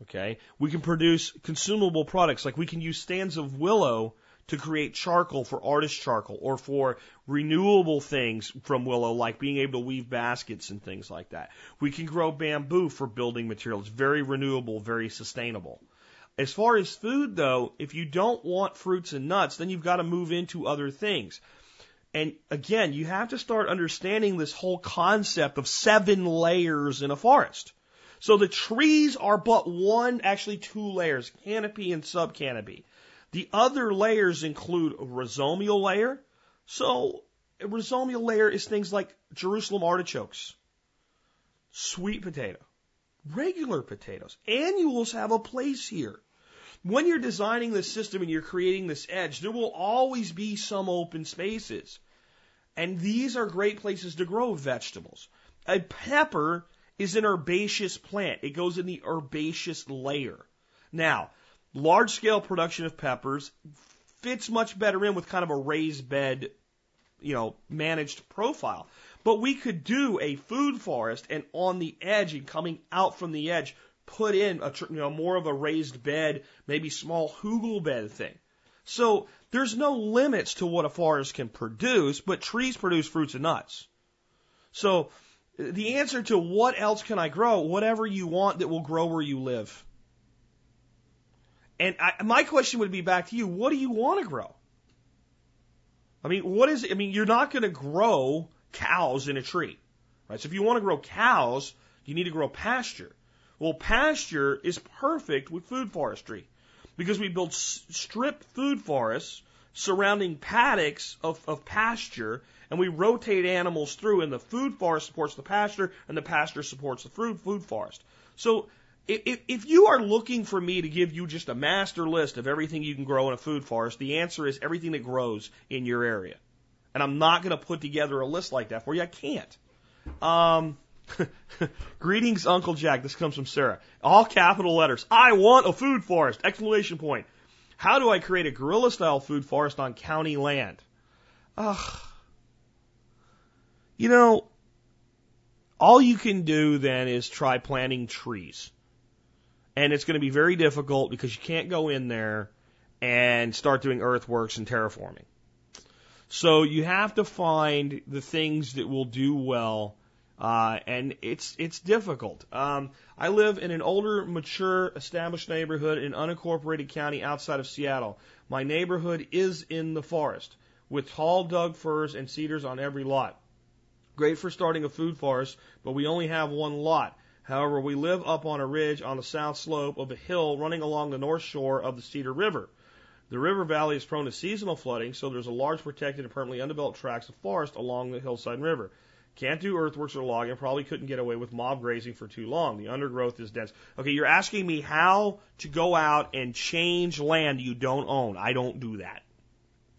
Okay. We can produce consumable products like we can use stands of willow to create charcoal for artist charcoal or for renewable things from willow, like being able to weave baskets and things like that. We can grow bamboo for building materials. Very renewable, very sustainable. As far as food, though, if you don't want fruits and nuts, then you've got to move into other things. And again, you have to start understanding this whole concept of seven layers in a forest. So the trees are but one, actually two layers, canopy and subcanopy. The other layers include a rhizomial layer. So a rhizomial layer is things like Jerusalem artichokes, sweet potato, regular potatoes. Annuals have a place here when you're designing this system and you're creating this edge, there will always be some open spaces. And these are great places to grow vegetables. A pepper is an herbaceous plant. It goes in the herbaceous layer. Now, large scale production of peppers fits much better in with kind of a raised bed, you know, managed profile. But we could do a food forest and on the edge and coming out from the edge, put in a you know more of a raised bed, maybe small hugel bed thing. So there's no limits to what a forest can produce, but trees produce fruits and nuts. So the answer to what else can I grow? Whatever you want that will grow where you live. And I, my question would be back to you: What do you want to grow? I mean, what is? I mean, you're not going to grow cows in a tree, right? So if you want to grow cows, you need to grow pasture. Well, pasture is perfect with food forestry because we build strip food forests surrounding paddocks of, of pasture and we rotate animals through and the food forest supports the pasture and the pasture supports the food, food forest. So if, if you are looking for me to give you just a master list of everything you can grow in a food forest, the answer is everything that grows in your area. And I'm not going to put together a list like that for you. I can't. Um, Greetings, Uncle Jack. This comes from Sarah. All capital letters. I want a food forest! Exclamation point. How do I create a guerrilla style food forest on county land? Ugh. You know, all you can do then is try planting trees. And it's going to be very difficult because you can't go in there and start doing earthworks and terraforming. So you have to find the things that will do well uh, and it's it's difficult. Um, I live in an older, mature, established neighborhood in unincorporated county outside of Seattle. My neighborhood is in the forest with tall Doug firs and cedars on every lot. Great for starting a food forest, but we only have one lot. However, we live up on a ridge on the south slope of a hill running along the north shore of the Cedar River. The river valley is prone to seasonal flooding, so there's a large protected and permanently undeveloped tracts of forest along the hillside river. Can't do earthworks or logging, probably couldn't get away with mob grazing for too long. The undergrowth is dense. Okay, you're asking me how to go out and change land you don't own. I don't do that.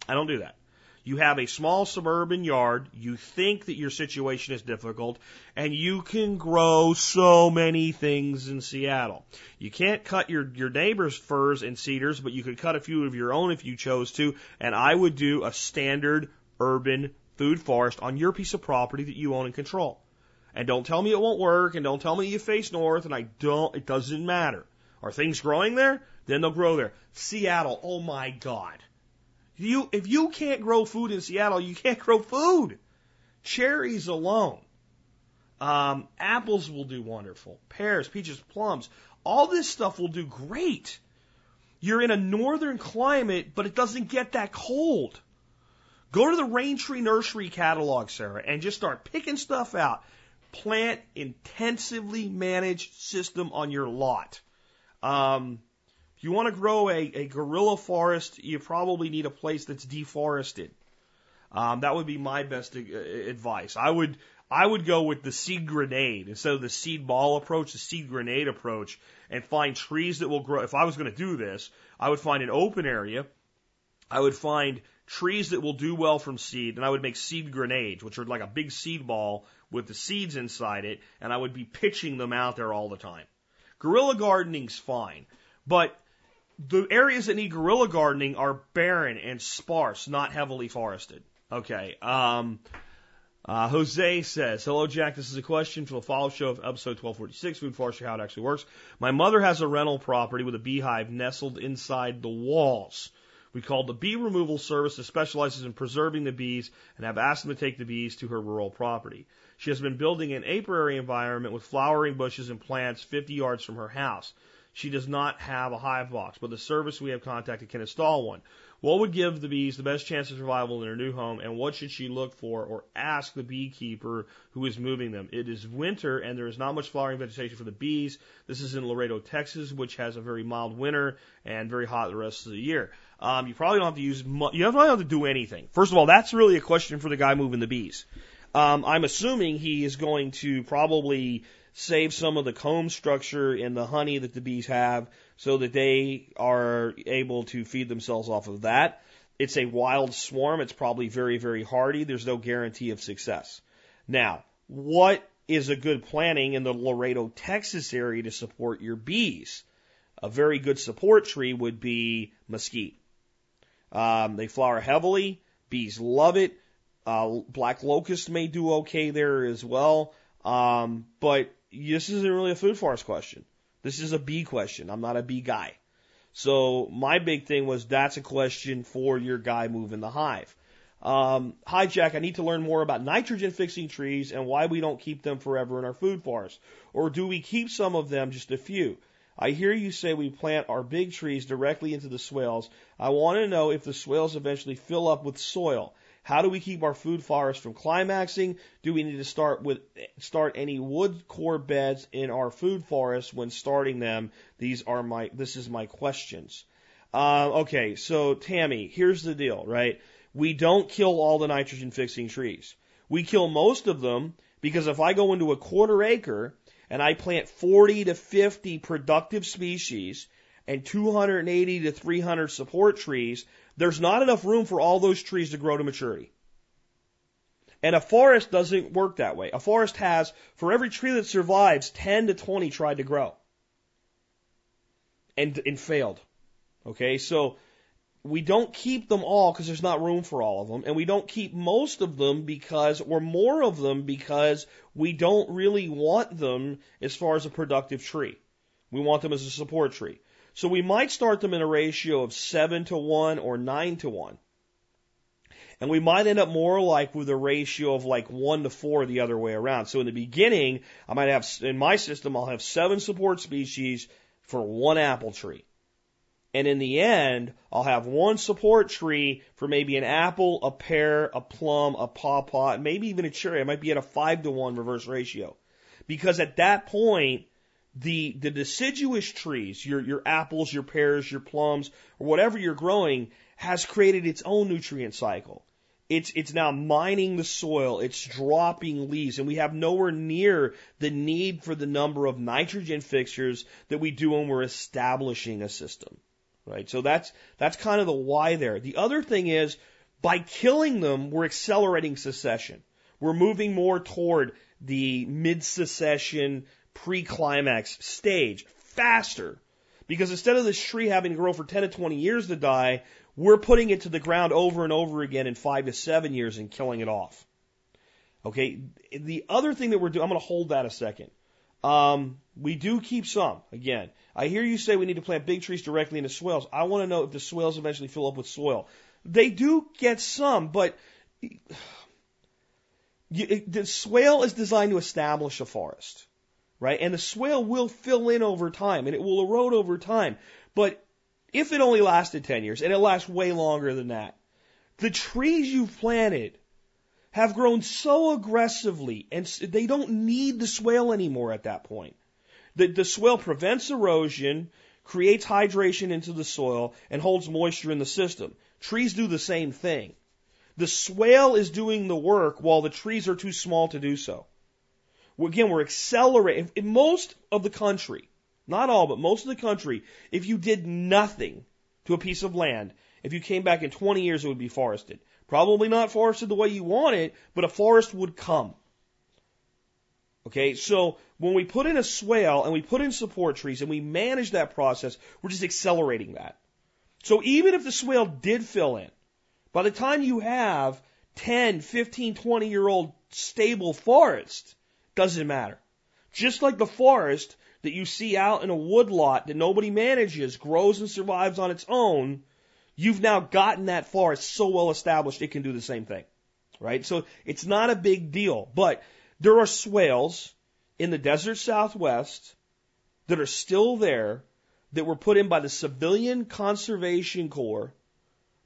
I don't do that. You have a small suburban yard, you think that your situation is difficult, and you can grow so many things in Seattle. You can't cut your, your neighbor's firs and cedars, but you could cut a few of your own if you chose to, and I would do a standard urban food forest on your piece of property that you own and control. And don't tell me it won't work, and don't tell me you face north, and I don't, it doesn't matter. Are things growing there? Then they'll grow there. Seattle, oh my God. You, if you can't grow food in Seattle, you can't grow food. Cherries alone. Um, apples will do wonderful. Pears, peaches, plums. All this stuff will do great. You're in a northern climate, but it doesn't get that cold. Go to the Raintree Nursery catalog, Sarah, and just start picking stuff out. Plant intensively managed system on your lot. Um, if you want to grow a, a guerrilla forest, you probably need a place that's deforested. Um, that would be my best uh, advice. I would I would go with the seed grenade instead of the seed ball approach, the seed grenade approach, and find trees that will grow. If I was going to do this, I would find an open area. I would find trees that will do well from seed, and I would make seed grenades, which are like a big seed ball with the seeds inside it, and I would be pitching them out there all the time. Guerrilla gardening's fine, but the areas that need guerrilla gardening are barren and sparse, not heavily forested. Okay. Um, uh, Jose says, Hello, Jack. This is a question for the follow show of episode 1246, Food Forestry, how it actually works. My mother has a rental property with a beehive nestled inside the walls. We called the bee removal service that specializes in preserving the bees and have asked them to take the bees to her rural property. She has been building an apiary environment with flowering bushes and plants 50 yards from her house. She does not have a hive box, but the service we have contacted can install one. What would give the bees the best chance of survival in their new home, and what should she look for or ask the beekeeper who is moving them? It is winter, and there is not much flowering vegetation for the bees. This is in Laredo, Texas, which has a very mild winter and very hot the rest of the year. Um, you probably don't have to use mu- you don't have to do anything. First of all, that's really a question for the guy moving the bees. Um, I'm assuming he is going to probably save some of the comb structure in the honey that the bees have so that they are able to feed themselves off of that. It's a wild swarm. It's probably very, very hardy. There's no guarantee of success. Now, what is a good planting in the Laredo, Texas area to support your bees? A very good support tree would be mesquite. Um, they flower heavily. Bees love it. Uh, black locust may do okay there as well. Um, but this isn't really a food forest question. This is a bee question. I'm not a bee guy. So my big thing was that's a question for your guy moving the hive. Um, hi Jack, I need to learn more about nitrogen fixing trees and why we don't keep them forever in our food forest. Or do we keep some of them, just a few? I hear you say we plant our big trees directly into the swales. I want to know if the swales eventually fill up with soil. How do we keep our food forest from climaxing? Do we need to start with start any wood core beds in our food forest when starting them? These are my this is my questions. Uh, okay, so Tammy, here's the deal, right? We don't kill all the nitrogen fixing trees. We kill most of them because if I go into a quarter acre and I plant 40 to 50 productive species and 280 to 300 support trees, there's not enough room for all those trees to grow to maturity. And a forest doesn't work that way. A forest has, for every tree that survives, 10 to 20 tried to grow. And, and failed. Okay, so we don't keep them all because there's not room for all of them. And we don't keep most of them because, or more of them because we don't really want them as far as a productive tree. We want them as a support tree. So we might start them in a ratio of 7 to 1 or 9 to 1. And we might end up more like with a ratio of like 1 to 4 the other way around. So in the beginning, I might have, in my system, I'll have 7 support species for one apple tree. And in the end, I'll have one support tree for maybe an apple, a pear, a plum, a pawpaw, and maybe even a cherry. I might be at a five to one reverse ratio. Because at that point, the, the deciduous trees, your, your apples, your pears, your plums, or whatever you're growing, has created its own nutrient cycle. It's, it's now mining the soil. It's dropping leaves and we have nowhere near the need for the number of nitrogen fixers that we do when we're establishing a system. Right? So that's, that's kind of the why there. The other thing is by killing them, we're accelerating succession. We're moving more toward the mid-succession pre-climax stage faster. Because instead of this tree having to grow for 10 to 20 years to die, we're putting it to the ground over and over again in five to seven years and killing it off. Okay. The other thing that we're doing, I'm going to hold that a second. Um, we do keep some. Again, I hear you say we need to plant big trees directly into swales. I want to know if the swales eventually fill up with soil. They do get some, but the swale is designed to establish a forest, right? And the swale will fill in over time and it will erode over time. But if it only lasted 10 years, and it lasts way longer than that, the trees you've planted have grown so aggressively and they don't need the swale anymore at that point. The, the swale prevents erosion, creates hydration into the soil, and holds moisture in the system. Trees do the same thing. The swale is doing the work while the trees are too small to do so. Again, we're accelerating. In most of the country, not all, but most of the country, if you did nothing to a piece of land, if you came back in 20 years, it would be forested. Probably not forested the way you want it, but a forest would come. Okay, so when we put in a swale and we put in support trees and we manage that process, we're just accelerating that. So even if the swale did fill in, by the time you have 10, 15, 20 year old stable forest, doesn't matter. Just like the forest, that you see out in a woodlot that nobody manages, grows and survives on its own, you've now gotten that forest so well established it can do the same thing. Right? So it's not a big deal. But there are swales in the desert southwest that are still there that were put in by the Civilian Conservation Corps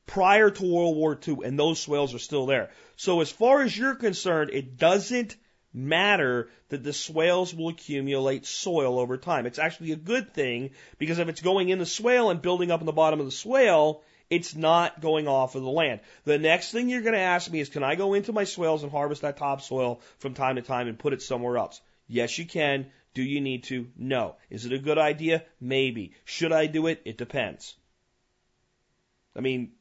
prior to World War II, and those swales are still there. So as far as you're concerned, it doesn't matter that the swales will accumulate soil over time. It's actually a good thing because if it's going in the swale and building up in the bottom of the swale, it's not going off of the land. The next thing you're going to ask me is, can I go into my swales and harvest that topsoil from time to time and put it somewhere else? Yes, you can. Do you need to? No. Is it a good idea? Maybe. Should I do it? It depends. I mean,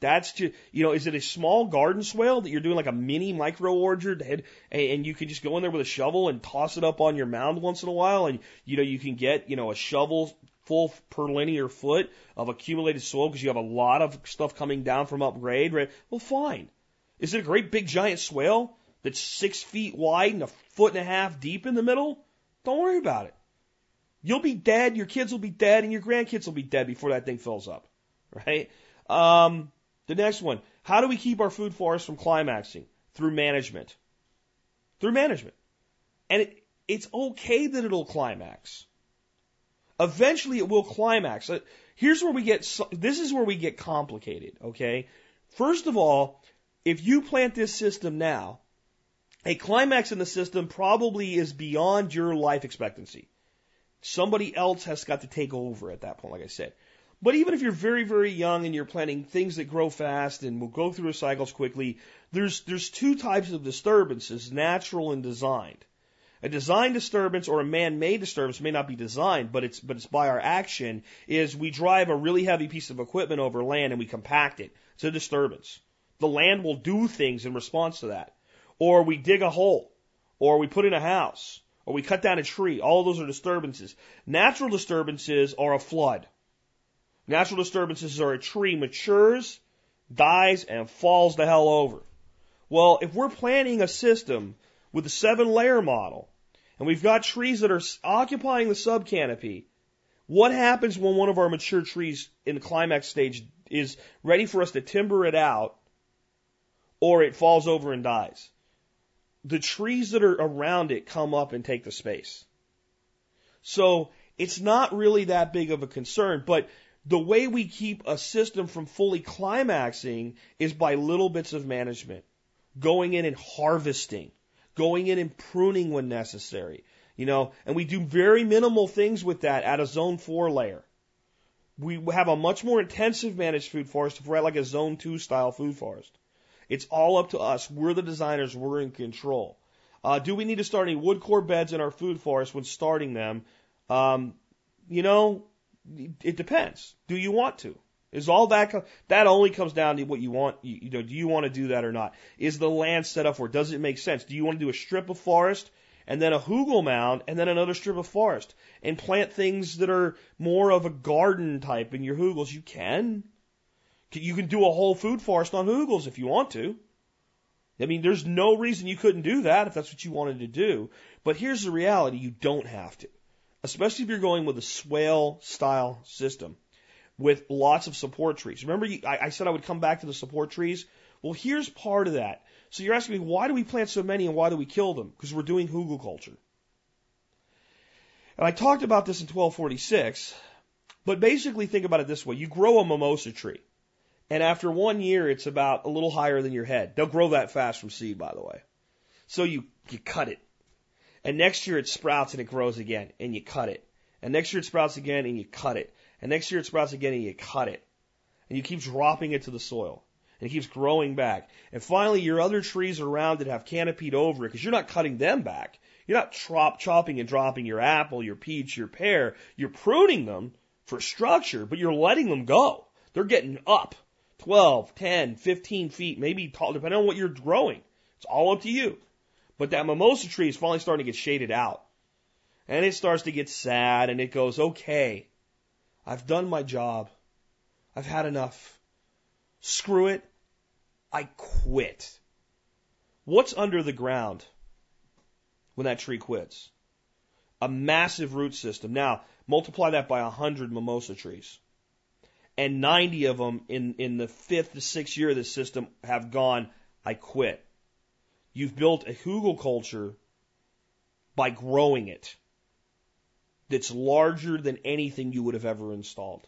that's just, you know, is it a small garden swale that you're doing like a mini micro orchard and, and you can just go in there with a shovel and toss it up on your mound once in a while and, you know, you can get, you know, a shovel full per linear foot of accumulated soil because you have a lot of stuff coming down from upgrade, right? Well, fine. Is it a great big giant swale that's six feet wide and a foot and a half deep in the middle? Don't worry about it. You'll be dead, your kids will be dead, and your grandkids will be dead before that thing fills up, right? Um, the next one, how do we keep our food forests from climaxing? Through management. Through management. And it, it's okay that it'll climax. Eventually it will climax. Uh, here's where we get, this is where we get complicated, okay? First of all, if you plant this system now, a climax in the system probably is beyond your life expectancy. Somebody else has got to take over at that point, like I said. But even if you're very, very young and you're planting things that grow fast and will go through cycles quickly, there's, there's two types of disturbances, natural and designed. A design disturbance or a man-made disturbance may not be designed, but it's, but it's by our action is we drive a really heavy piece of equipment over land and we compact it. It's a disturbance. The land will do things in response to that. Or we dig a hole. Or we put in a house. Or we cut down a tree. All those are disturbances. Natural disturbances are a flood. Natural disturbances are a tree matures, dies, and falls the hell over. Well, if we're planning a system with a seven layer model, and we've got trees that are occupying the subcanopy, what happens when one of our mature trees in the climax stage is ready for us to timber it out, or it falls over and dies? The trees that are around it come up and take the space. So it's not really that big of a concern, but The way we keep a system from fully climaxing is by little bits of management. Going in and harvesting. Going in and pruning when necessary. You know, and we do very minimal things with that at a zone four layer. We have a much more intensive managed food forest if we're at like a zone two style food forest. It's all up to us. We're the designers. We're in control. Uh, do we need to start any wood core beds in our food forest when starting them? Um, you know, it depends. Do you want to? Is all that that only comes down to what you want? You, you know, do you want to do that or not? Is the land set up for? Does it make sense? Do you want to do a strip of forest and then a hugel mound and then another strip of forest and plant things that are more of a garden type in your hugels? You can. You can do a whole food forest on hugels if you want to. I mean, there's no reason you couldn't do that if that's what you wanted to do. But here's the reality you don't have to. Especially if you're going with a swale style system with lots of support trees. Remember, you, I, I said I would come back to the support trees? Well, here's part of that. So you're asking me, why do we plant so many and why do we kill them? Because we're doing hugelkultur. And I talked about this in 1246, but basically think about it this way. You grow a mimosa tree. And after one year, it's about a little higher than your head. They'll grow that fast from seed, by the way. So you, you cut it. And next year it sprouts and it grows again, and you cut it. And next year it sprouts again and you cut it. And next year it sprouts again and you cut it. And you keep dropping it to the soil. And it keeps growing back. And finally, your other trees around it have canopied over it because you're not cutting them back. You're not chop, chopping and dropping your apple, your peach, your pear. You're pruning them for structure, but you're letting them go. They're getting up. 12, 10, 15 feet, maybe tall, depending on what you're growing. It's all up to you. But that mimosa tree is finally starting to get shaded out. And it starts to get sad and it goes, okay, I've done my job. I've had enough. Screw it. I quit. What's under the ground when that tree quits? A massive root system. Now, multiply that by a hundred mimosa trees and 90 of them in, in the fifth to sixth year of this system have gone, I quit. You've built a hugelkultur by growing it that's larger than anything you would have ever installed.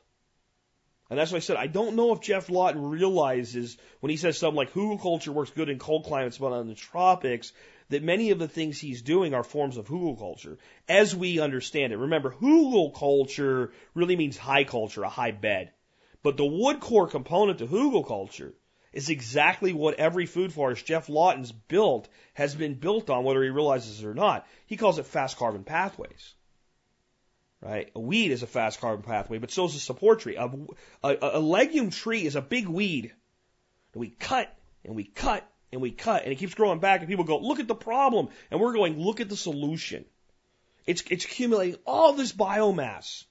And that's why I said I don't know if Geoff Lawton realizes when he says something like hugelkultur works good in cold climates but in the tropics that many of the things he's doing are forms of hugelkultur as we understand it. Remember, hugelkultur really means high culture, a high bed. But the wood core component to hugelkultur is exactly what every food forest Geoff Lawton's built has been built on, whether he realizes it or not. He calls it fast carbon pathways. Right? A weed is a fast carbon pathway, but so is a support tree. A, a, a legume tree is a big weed. And we cut and we cut and we cut and it keeps growing back and people go, look at the problem. And we're going, look at the solution. It's, it's accumulating all this biomass.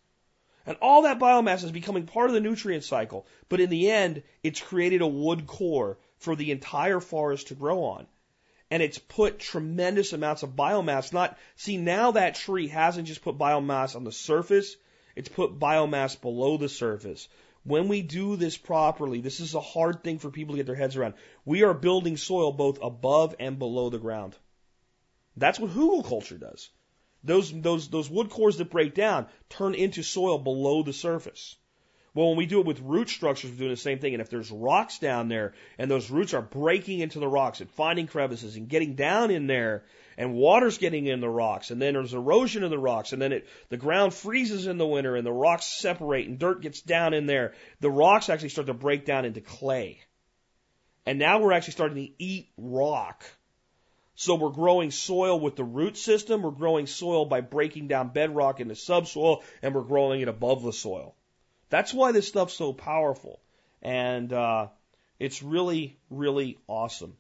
And all that biomass is becoming part of the nutrient cycle. But in the end, it's created a wood core for the entire forest to grow on. And it's put tremendous amounts of biomass. Not, see, now that tree hasn't just put biomass on the surface, it's put biomass below the surface. When we do this properly, this is a hard thing for people to get their heads around. We are building soil both above and below the ground. That's what hugelkultur does. Those, those, those wood cores that break down turn into soil below the surface. Well, when we do it with root structures, we're doing the same thing. And if there's rocks down there and those roots are breaking into the rocks and finding crevices and getting down in there and water's getting in the rocks and then there's erosion in the rocks and then it, the ground freezes in the winter and the rocks separate and dirt gets down in there, the rocks actually start to break down into clay. And now we're actually starting to eat rock so we're growing soil with the root system. We're growing soil by breaking down bedrock into subsoil, and we're growing it above the soil. That's why this stuff's so powerful, and uh, it's really, really awesome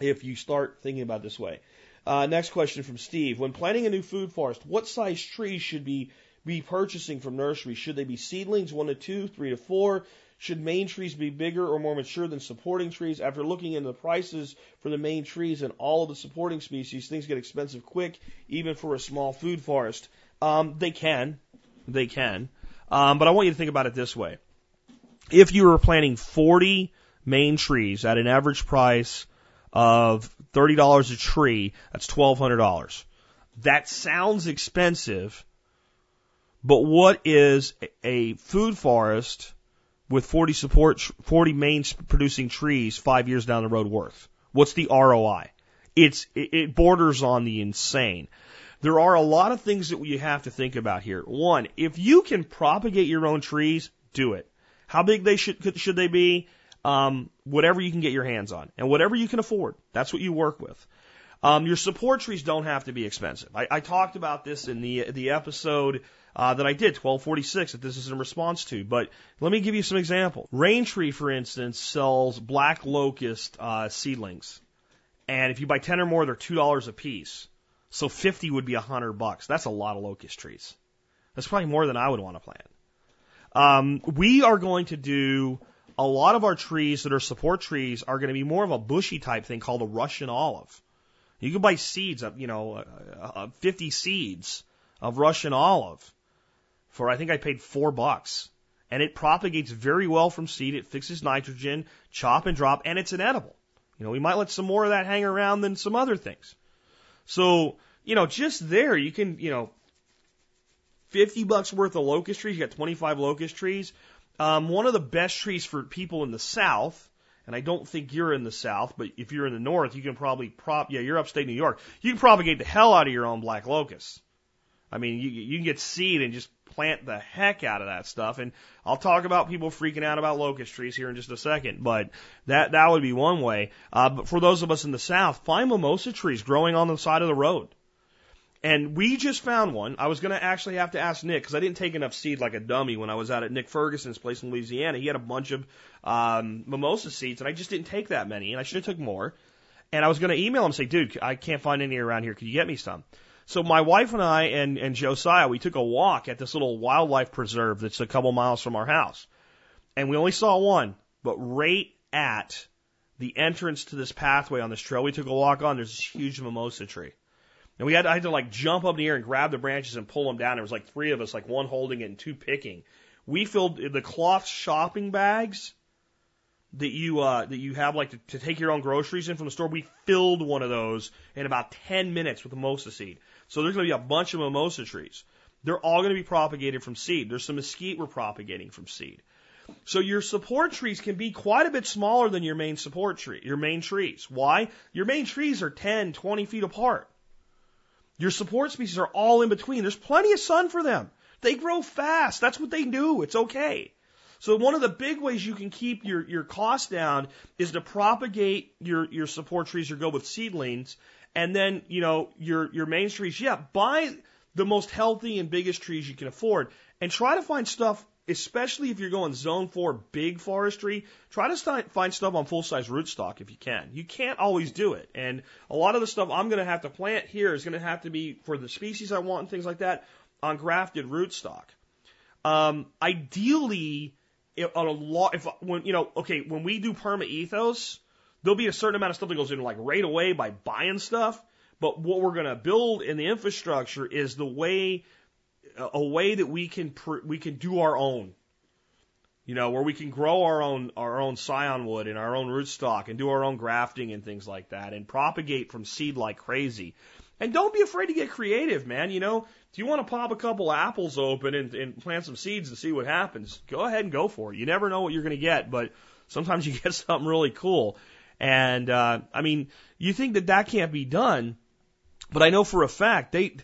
if you start thinking about this way. Uh, next question from Steve: When planting a new food forest, what size trees should be be purchasing from nurseries? Should they be seedlings, one to two, three to four? Should main trees be bigger or more mature than supporting trees? After looking into the prices for the main trees and all of the supporting species, things get expensive quick, even for a small food forest. Um, they can. They can. Um, but I want you to think about it this way. If you were planting 40 main trees at an average price of $30 a tree, that's $1,200. That sounds expensive, But what is a food forest with 40 support, 40 main producing trees five years down the road worth? What's the ROI? It's, it borders on the insane. There are a lot of things that you have to think about here. One, if you can propagate your own trees, do it. How big they should, should they be? Um, whatever you can get your hands on and whatever you can afford. That's what you work with. Um, your support trees don't have to be expensive. I, I talked about this in the the episode uh, that I did, 1246, that this is in response to. But let me give you some examples. Raintree, for instance, sells black locust uh, seedlings, and if you buy 10 or more, they're two dollars a piece. So 50 would be a hundred bucks. That's a lot of locust trees. That's probably more than I would want to plant. Um, we are going to do a lot of our trees that are support trees are going to be more of a bushy type thing called a Russian olive. You can buy seeds of, you know, uh, uh, 50 seeds of Russian olive for, I think I paid four bucks. And it propagates very well from seed. It fixes nitrogen, chop and drop, and it's an edible. You know, we might let some more of that hang around than some other things. So, you know, just there, you can, you know, 50 bucks worth of locust trees. You got 25 locust trees. Um, one of the best trees for people in the South and I don't think you're in the South, but if you're in the North, you can probably prop, yeah, you're upstate New York. You can propagate the hell out of your own black locust. I mean, you, you can get seed and just plant the heck out of that stuff. And I'll talk about people freaking out about locust trees here in just a second, but that, that would be one way. Uh, but for those of us in the South, find mimosa trees growing on the side of the road. And we just found one. I was going to actually have to ask Nick because I didn't take enough seed like a dummy when I was out at Nick Ferguson's place in Louisiana. He had a bunch of um, mimosa seeds, and I just didn't take that many, and I should have took more. And I was going to email him and say, dude, I can't find any around here. Could you get me some? So my wife and I and, and Josiah, we took a walk at this little wildlife preserve that's a couple miles from our house. And we only saw one, but right at the entrance to this pathway on this trail we took a walk on, there's this huge mimosa tree. And we had, I had to like jump up in the air and grab the branches and pull them down. There was like three of us, like one holding it and two picking. We filled the cloth shopping bags that you uh, that you have like to, to take your own groceries in from the store. We filled one of those in about 10 minutes with mimosa seed. So there's going to be a bunch of mimosa trees. They're all going to be propagated from seed. There's some mesquite we're propagating from seed. So your support trees can be quite a bit smaller than your main support tree, your main trees. Why? Your main trees are 10, 20 feet apart. Your support species are all in between. There's plenty of sun for them. They grow fast. That's what they do. It's okay. So one of the big ways you can keep your, your costs down is to propagate your, your support trees or go with seedlings. And then, you know, your, your main trees, yeah, buy the most healthy and biggest trees you can afford and try to find stuff, especially if you're going zone four big forestry, try to find stuff on full size rootstock if you can. You can't always do it. And a lot of the stuff I'm going to have to plant here is going to have to be for the species I want and things like that on grafted rootstock. Um, ideally, on a lot, if when you know, okay, when we do Permaethos, there'll be a certain amount of stuff that goes in like right away by buying stuff. But what we're going to build in the infrastructure is the way, a way that we can we can do our own. You know, where we can grow our own our own scion wood and our own rootstock and do our own grafting and things like that and propagate from seed like crazy. And don't be afraid to get creative, man. You know, if you want to pop a couple apples open and, and plant some seeds and see what happens, go ahead and go for it. You never know what you're going to get, but sometimes you get something really cool. And uh, I mean, you think that that can't be done, but I know for a fact they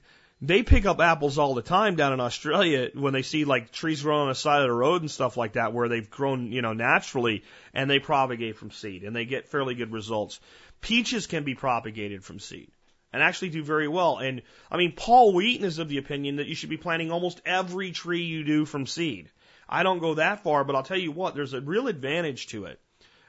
they pick up apples all the time down in Australia when they see like trees growing on the side of the road and stuff like that where they've grown, you know, naturally and they propagate from seed and they get fairly good results. Peaches can be propagated from seed and actually do very well. And I mean, Paul Wheaton is of the opinion that you should be planting almost every tree you do from seed. I don't go that far, but I'll tell you what, there's a real advantage to it.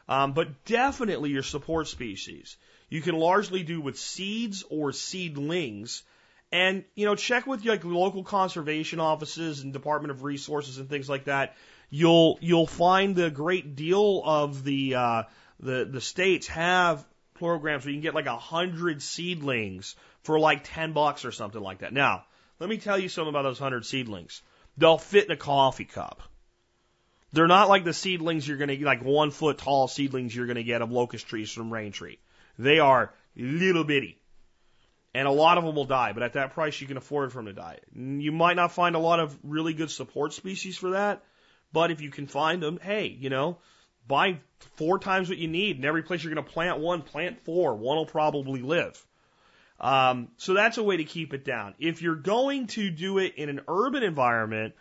Um, but definitely your support species. You can largely do with seeds or seedlings. And, you know, check with like local conservation offices and Department of Resources and things like that. You'll, you'll find the great deal of the, uh, the, the states have programs where you can get like a hundred seedlings for like 10 bucks or something like that. Now, let me tell you something about those hundred seedlings. They'll fit in a coffee cup. They're not like the seedlings you're going to like one foot tall seedlings you're going to get of locust trees from Raintree. They are little bitty. And a lot of them will die, but at that price, you can afford for them to die. You might not find a lot of really good support species for that, but if you can find them, hey, you know, buy four times what you need. And every place you're going to plant one, plant four. One will probably live. Um, so that's a way to keep it down. If you're going to do it in an urban environment,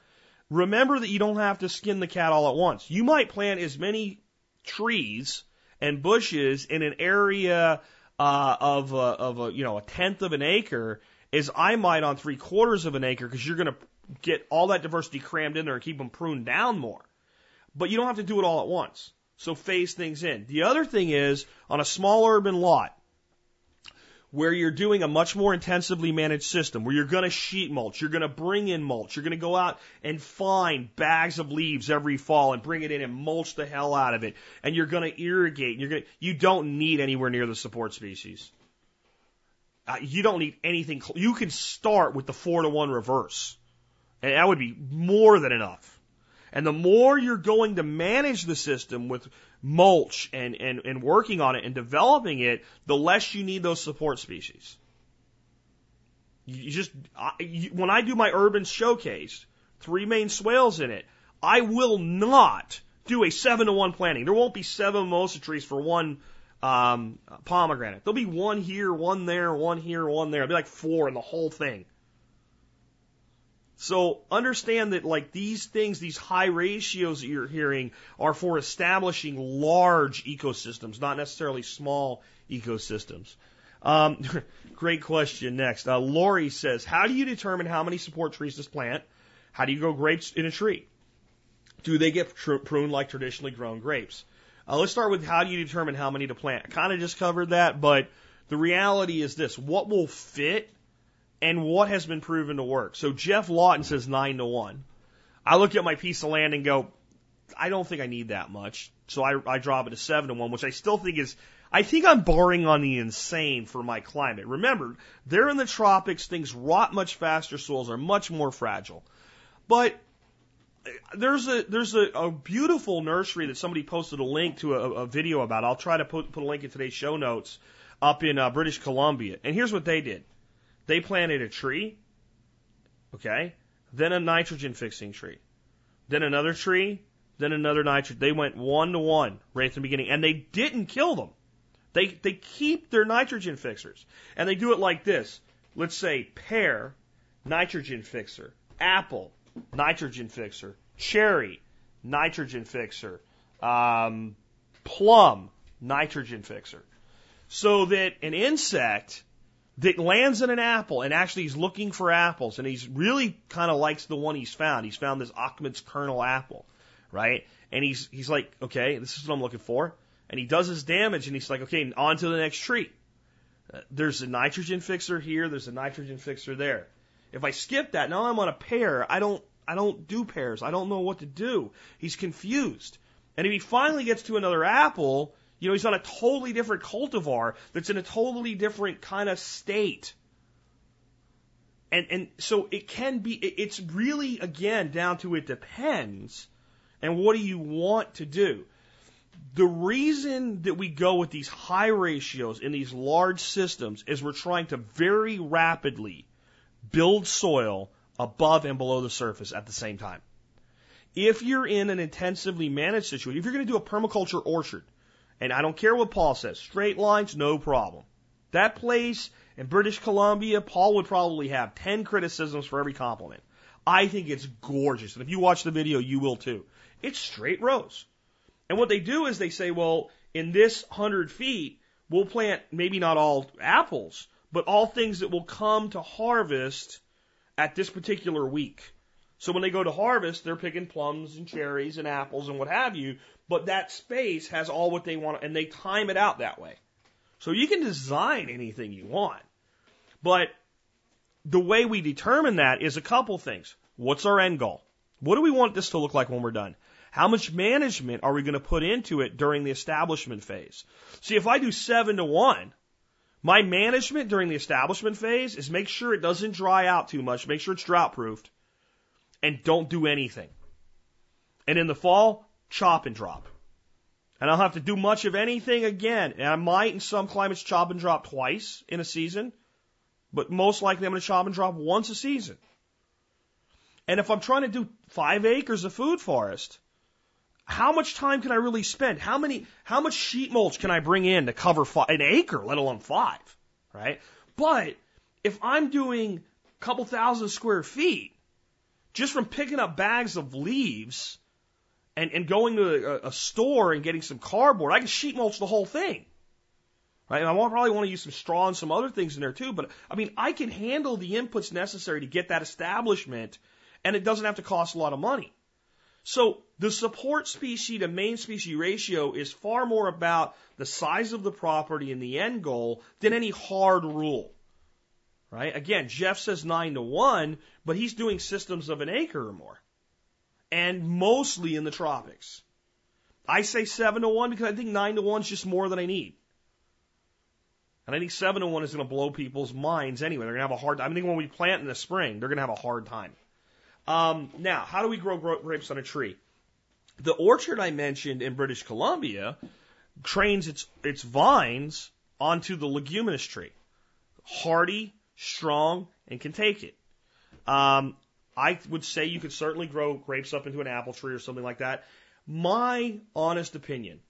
remember that you don't have to skin the cat all at once. You might plant as many trees and bushes in an area uh, of a, of a you know a tenth of an acre as I might on three quarters of an acre because you're going to get all that diversity crammed in there and keep them pruned down more. But you don't have to do it all at once. So phase things in. The other thing is on a small urban lot, where you're doing a much more intensively managed system, where you're going to sheet mulch, you're going to bring in mulch, you're going to go out and find bags of leaves every fall and bring it in and mulch the hell out of it, and you're going to irrigate. You're going to, you don't need anywhere near the support species. Uh, you don't need anything. You can start with the four to one reverse, and that would be more than enough. And the more you're going to manage the system with mulch and, and, and working on it and developing it, the less you need those support species. You just, I, you, when I do my urban showcase, three main swales in it, I will not do a seven to one planting. There won't be seven mimosa trees for one um, pomegranate. There'll be one here, one there, one here, one there. It'll be like four in the whole thing. So understand that like these things, these high ratios that you're hearing are for establishing large ecosystems, not necessarily small ecosystems. Um, great question next. Uh, Lori says, how do you determine how many support trees to plant? How do you grow grapes in a tree? Do they get pruned like traditionally grown grapes? Uh, let's start with how do you determine how many to plant? I kind of just covered that, but the reality is this. What will fit and what has been proven to work. So Geoff Lawton says nine to one. I look at my piece of land and go, I don't think I need that much. So I, I drop it to seven to one, which I still think is, I think I'm barring on the insane for my climate. Remember, they're in the tropics, things rot much faster, soils are much more fragile. But there's a there's a, a beautiful nursery that somebody posted a link to a, a video about. I'll try to put put a link in today's show notes up in uh, British Columbia. And here's what they did. They planted a tree, okay, then a nitrogen fixing tree, then another tree, then another nitrogen. They went one to one right at the beginning, and they didn't kill them. They they keep their nitrogen fixers, and they do it like this. Let's say pear, nitrogen fixer, apple, nitrogen fixer, cherry, nitrogen fixer, um, plum, nitrogen fixer, so that an insect that lands in an apple and actually he's looking for apples and he's really kind of likes the one he's found. He's found this Ashmead's Kernel apple, right? And he's he's like, okay, this is what I'm looking for. And he does his damage and he's like, okay, on to the next tree. Uh, there's a nitrogen fixer here. There's a nitrogen fixer there. If I skip that, now I'm on a pear. I don't I don't do pears. I don't know what to do. He's confused. And if he finally gets to another apple, you know, he's on a totally different cultivar that's in a totally different kind of state. And, and so it can be, it's really, again, down to it depends. And what do you want to do? The reason that we go with these high ratios in these large systems is we're trying to very rapidly build soil above and below the surface at the same time. If you're in an intensively managed situation, if you're going to do a permaculture orchard, and I don't care what Paul says. Straight lines, no problem. That place in British Columbia, Paul would probably have 10 criticisms for every compliment. I think it's gorgeous. And if you watch the video, you will too. It's straight rows. And what they do is they say, well, in this 100 feet, we'll plant maybe not all apples, but all things that will come to harvest at this particular week. So when they go to harvest, they're picking plums and cherries and apples and what have you, but that space has all what they want and they time it out that way. So you can design anything you want. But the way we determine that is a couple things. What's our end goal? What do we want this to look like when we're done? How much management are we going to put into it during the establishment phase? See, if I do seven to one, my management during the establishment phase is make sure it doesn't dry out too much, make sure it's drought proofed, and don't do anything. And in the fall, chop and drop. And I'll have to do much of anything again. And I might in some climates chop and drop twice in a season. but most likely I'm going to chop and drop once a season. And if I'm trying to do five acres of food forest, how much time can I really spend? How many, how much sheet mulch can I bring in to cover five, an acre, let alone five, right? But if I'm doing a couple thousand square feet, just from picking up bags of leaves and, and going to a, a store and getting some cardboard, I can sheet mulch the whole thing. Right? And I probably want to use some straw and some other things in there too, but I mean, I can handle the inputs necessary to get that establishment and it doesn't have to cost a lot of money. So the support species to main species ratio is far more about the size of the property and the end goal than any hard rule. Right? Again, Geoff says nine to one, but he's doing systems of an acre or more. And mostly in the tropics. I say seven to one because I think nine to one is just more than I need. And I think seven to one is going to blow people's minds anyway. They're going to have a hard time. I think when we plant in the spring, they're going to have a hard time. Um, now, how do we grow grapes on a tree? The orchard I mentioned in British Columbia trains its its vines onto the leguminous tree, hardy, strong, and can take it. Um, I would say you could certainly grow grapes up into an apple tree or something like that. My honest opinion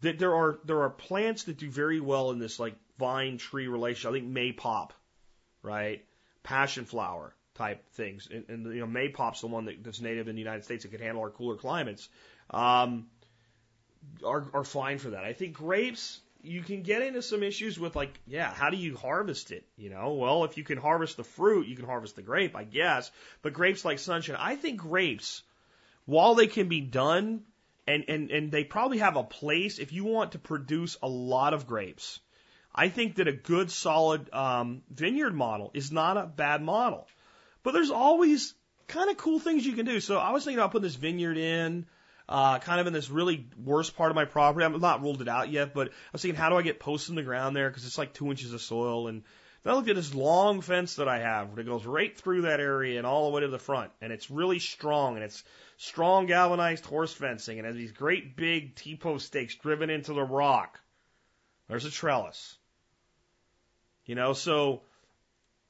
that there are there are plants that do very well in this like vine tree relation. I think maypop, right? Passion flower, type things. And, and you know, maypop's the one that, that's native in the United States that can handle our cooler climates. Um, are are fine for that. I think grapes you can get into some issues with like, yeah, how do you harvest it? You know, well, if you can harvest the fruit, you can harvest the grape, I guess. But grapes like sunshine, I think grapes, while they can be done, and and and they probably have a place if you want to produce a lot of grapes. I think that a good solid um, vineyard model is not a bad model. But there's always kind of cool things you can do. So I was thinking about putting this vineyard in, uh, kind of in this really worst part of my property. I'm not ruled it out yet, but I was thinking, how do I get posts in the ground there? Because it's like two inches of soil. And then I looked at this long fence that I have that goes right through that area and all the way to the front. And it's really strong and it's strong galvanized horse fencing and has these great big T-post stakes driven into the rock. There's a trellis. You know, so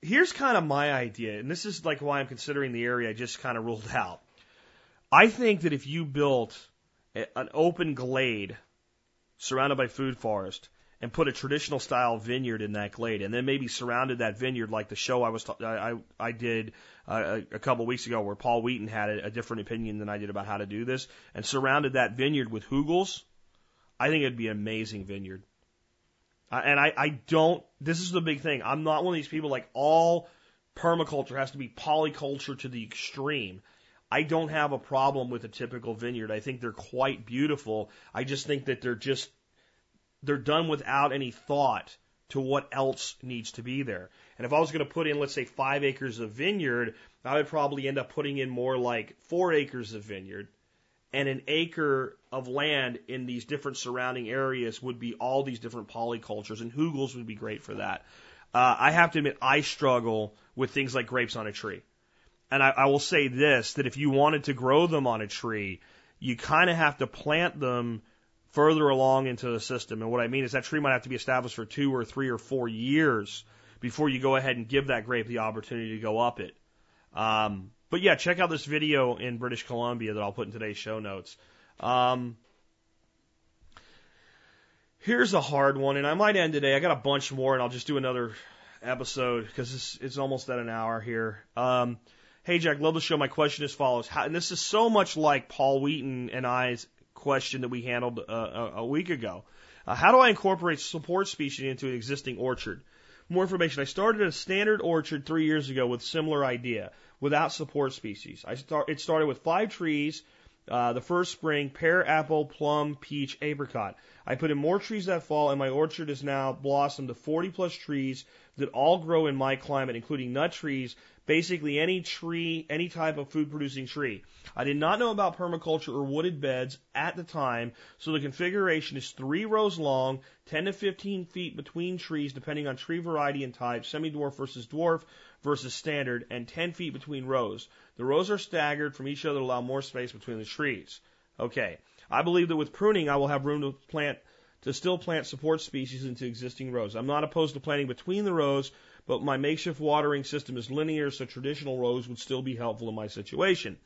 here's kind of my idea, and this is like why I'm considering the area I just kind of ruled out. I think that if you built an open glade surrounded by food forest and put a traditional style vineyard in that glade, and then maybe surrounded that vineyard like the show I was I I did uh, a couple weeks ago, where Paul Wheaton had a, a different opinion than I did about how to do this, and surrounded that vineyard with hugels, I think it'd be an amazing vineyard. And I, I don't, this is the big thing. I'm not one of these people like all permaculture has to be polyculture to the extreme. I don't have a problem with a typical vineyard. I think they're quite beautiful. I just think that they're just, they're done without any thought to what else needs to be there. And if I was going to put in, let's say, five acres of vineyard, I would probably end up putting in more like four acres of vineyard and an acre of land in these different surrounding areas would be all these different polycultures, and hugels would be great for that. Uh, I have to admit, I struggle with things like grapes on a tree. And I, I will say this, that if you wanted to grow them on a tree, you kind of have to plant them further along into the system. And what I mean is that tree might have to be established for two or three or four years before you go ahead and give that grape the opportunity to go up it. Um, but yeah, check out this video in British Columbia that I'll put in today's show notes. Um, here's a hard one, and I might end today. I got a bunch more, and I'll just do another episode because it's, it's almost at an hour here. Um, hey, Jack, love the show. My question is follows. How, and this is so much like Paul Wheaton and I's question that we handled uh, a, week ago. Uh, how do I incorporate support species into an existing orchard? More information. I started a standard orchard three years ago with similar idea without support species. I start, it started with five trees. Uh, the first spring, pear, apple, plum, peach, apricot. I put in more trees that fall, and my orchard is now blossomed to 40 plus trees that all grow in my climate, including nut trees, basically any tree, any type of food producing tree. I did not know about permaculture or wooded beds at the time, so the configuration is three rows long, 10 to 15 feet between trees, depending on tree variety and type, semi dwarf versus dwarf, versus standard and 10 feet between rows. The rows are staggered from each other to allow more space between the trees. Okay. I believe that with pruning, I will have room to plant, to still plant support species into existing rows. I'm not opposed to planting between the rows, but my makeshift watering system is linear, so traditional rows would still be helpful in my situation.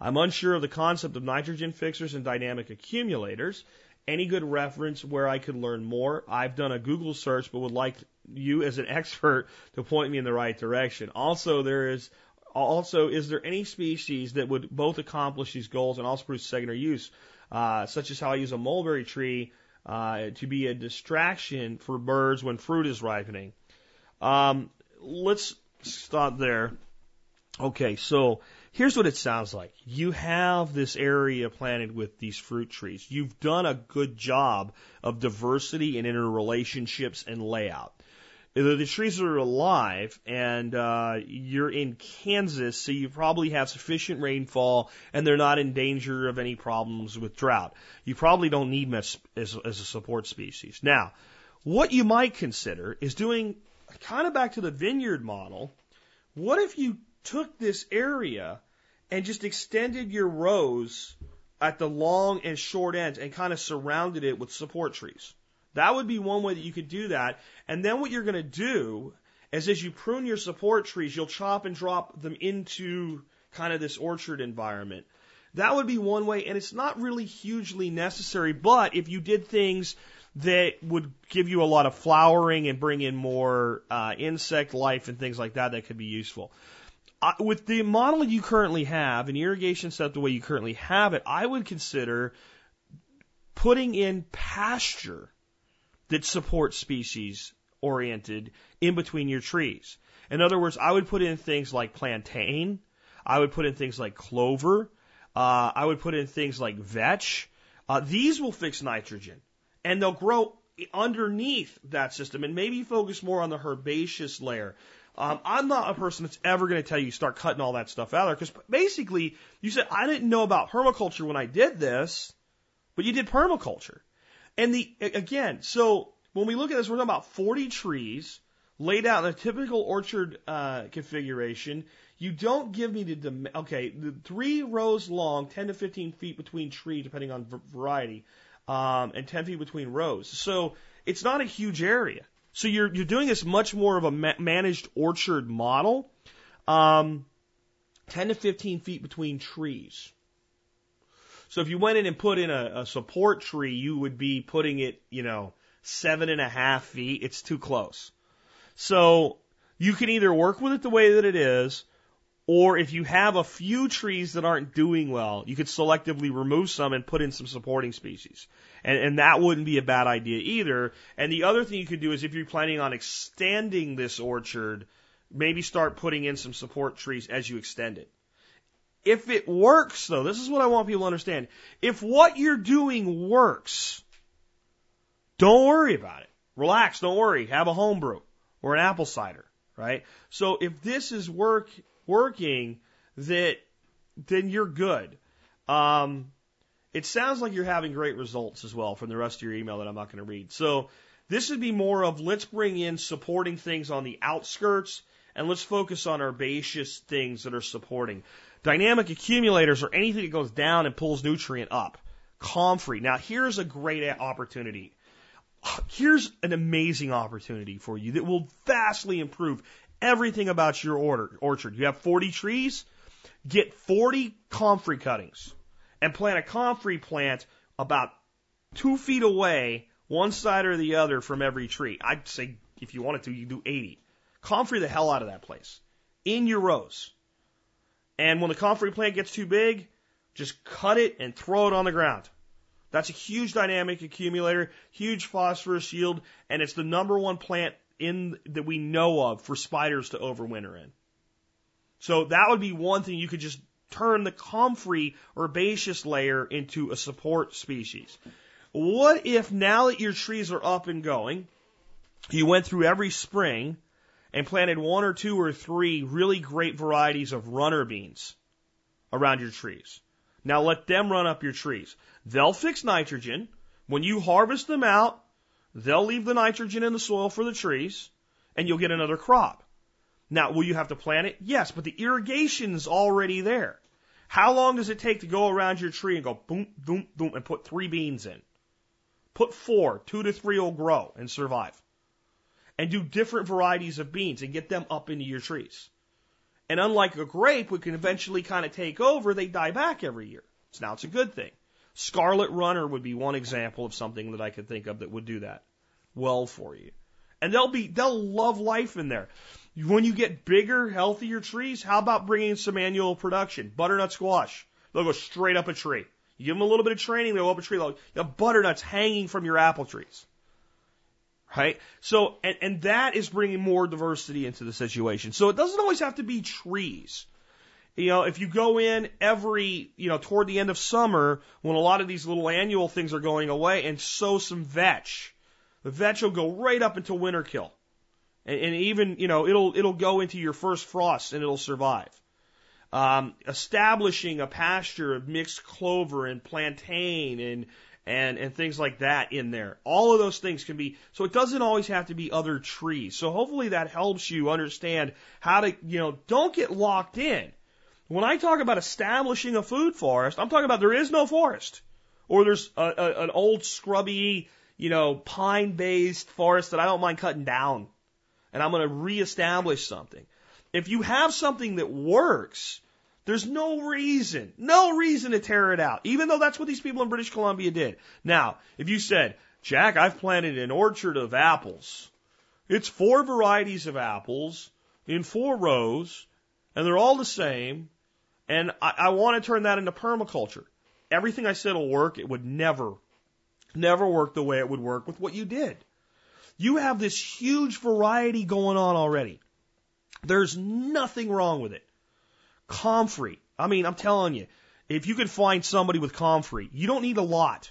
I'm unsure of the concept of nitrogen fixers and dynamic accumulators. Any good reference where I could learn more? I've done a Google search, but would like you as an expert to point me in the right direction. Also, there is also, is there any species that would both accomplish these goals and also produce secondary use, uh, such as how I use a mulberry tree uh, to be a distraction for birds when fruit is ripening? Um, let's stop there. Okay, so here's what it sounds like. You have this area planted with these fruit trees. You've done a good job of diversity and interrelationships and layout the trees are alive and uh, you're in Kansas, so you probably have sufficient rainfall and they're not in danger of any problems with drought. You probably don't need much as, as a support species. Now, what you might consider is doing kind of back to the vineyard model. What if you took this area and just extended your rows at the long and short ends and kind of surrounded it with support trees? That would be one way that you could do that. And then what you're going to do is as you prune your support trees, you'll chop and drop them into kind of this orchard environment. That would be one way, and it's not really hugely necessary, but if you did things that would give you a lot of flowering and bring in more uh, insect life and things like that, that could be useful. Uh, with the model you currently have, an irrigation set the way you currently have it, I would consider putting in pasture that supports species oriented in between your trees. In other words, I would put in things like plantain. I would put in things like clover. Uh, I would put in things like vetch. Uh, these will fix nitrogen and they'll grow underneath that system and maybe focus more on the herbaceous layer. Um, I'm not a person that's ever going to tell you start cutting all that stuff out there because basically you said I didn't know about permaculture when I did this, but you did permaculture. And the again, so when we look at this, we're talking about 40 trees laid out in a typical orchard uh, configuration. You don't give me the okay, the three rows long, 10 to 15 feet between tree, depending on variety, um, and 10 feet between rows. So it's not a huge area. So you're you're doing this much more of a ma- managed orchard model, um, 10 to 15 feet between trees. So if you went in and put in a, a support tree, you would be putting it, you know, seven and a half feet. It's too close. So you can either work with it the way that it is, or if you have a few trees that aren't doing well, you could selectively remove some and put in some supporting species. And, and that wouldn't be a bad idea either. And the other thing you could do is if you're planning on extending this orchard, maybe start putting in some support trees as you extend it. If it works, though, this is what I want people to understand. If what you're doing works, don't worry about it. Relax, don't worry. Have a homebrew or an apple cider, right? So if this is work working, that then you're good. Um, it sounds like you're having great results as well from the rest of your email that I'm not going to read. So this would be more of let's bring in supporting things on the outskirts and let's focus on herbaceous things that are supporting. Dynamic accumulators are anything that goes down and pulls nutrient up. Comfrey. Now here's a great opportunity. Here's an amazing opportunity for you that will vastly improve everything about your order, orchard. You have 40 trees, get 40 comfrey cuttings and plant a comfrey plant about two feet away, one side or the other from every tree. I'd say if you wanted to, you do 80. Comfrey the hell out of that place in your rows. And when the comfrey plant gets too big, just cut it and throw it on the ground. That's a huge dynamic accumulator, huge phosphorus yield, and it's the number one plant in that we know of for spiders to overwinter in. So that would be one thing you could just turn the comfrey herbaceous layer into a support species. What if now that your trees are up and going, you went through every spring and planted one or two or three really great varieties of runner beans around your trees. Now let them run up your trees. They'll fix nitrogen. When you harvest them out, they'll leave the nitrogen in the soil for the trees and you'll get another crop. Now, will you have to plant it? Yes, but the irrigation's already there. How long does it take to go around your tree and go boom, boom, boom and put three beans in? Put four, two to three will grow and survive. and do different varieties of beans and get them up into your trees. And unlike a grape, which can eventually kind of take over, they die back every year. So now it's a good thing. Scarlet Runner would be one example of something that I could think of that would do that well for you. And they'll be, they'll love life in there. When you get bigger, healthier trees, how about bringing some annual production? Butternut squash. They'll go straight up a tree. You give them a little bit of training, they'll go up a tree. They'll have butternuts hanging from your apple trees. Right? So, and, and that is bringing more diversity into the situation. So it doesn't always have to be trees. You know, if you go in every, you know, toward the end of summer when a lot of these little annual things are going away and sow some vetch, the vetch will go right up into winter kill. And, and even, you know, it'll, it'll go into your first frost and it'll survive. Um, establishing a pasture of mixed clover and plantain and, and, and things like that in there. All of those things can be, so it doesn't always have to be other trees. So hopefully that helps you understand how to, you know, don't get locked in. When I talk about establishing a food forest, I'm talking about there is no forest. Or there's a, a, an old scrubby, you know, pine based forest that I don't mind cutting down. And I'm going to reestablish something. If you have something that works, there's no reason, no reason to tear it out, even though that's what these people in British Columbia did. Now, if you said, Jack, I've planted an orchard of apples. It's four varieties of apples in four rows, and they're all the same, and I, I want to turn that into permaculture. Everything I said will work. It would never, never work the way it would work with what you did. You have this huge variety going on already. There's nothing wrong with it. Comfrey. I mean, I'm telling you, if you could find somebody with comfrey, you don't need a lot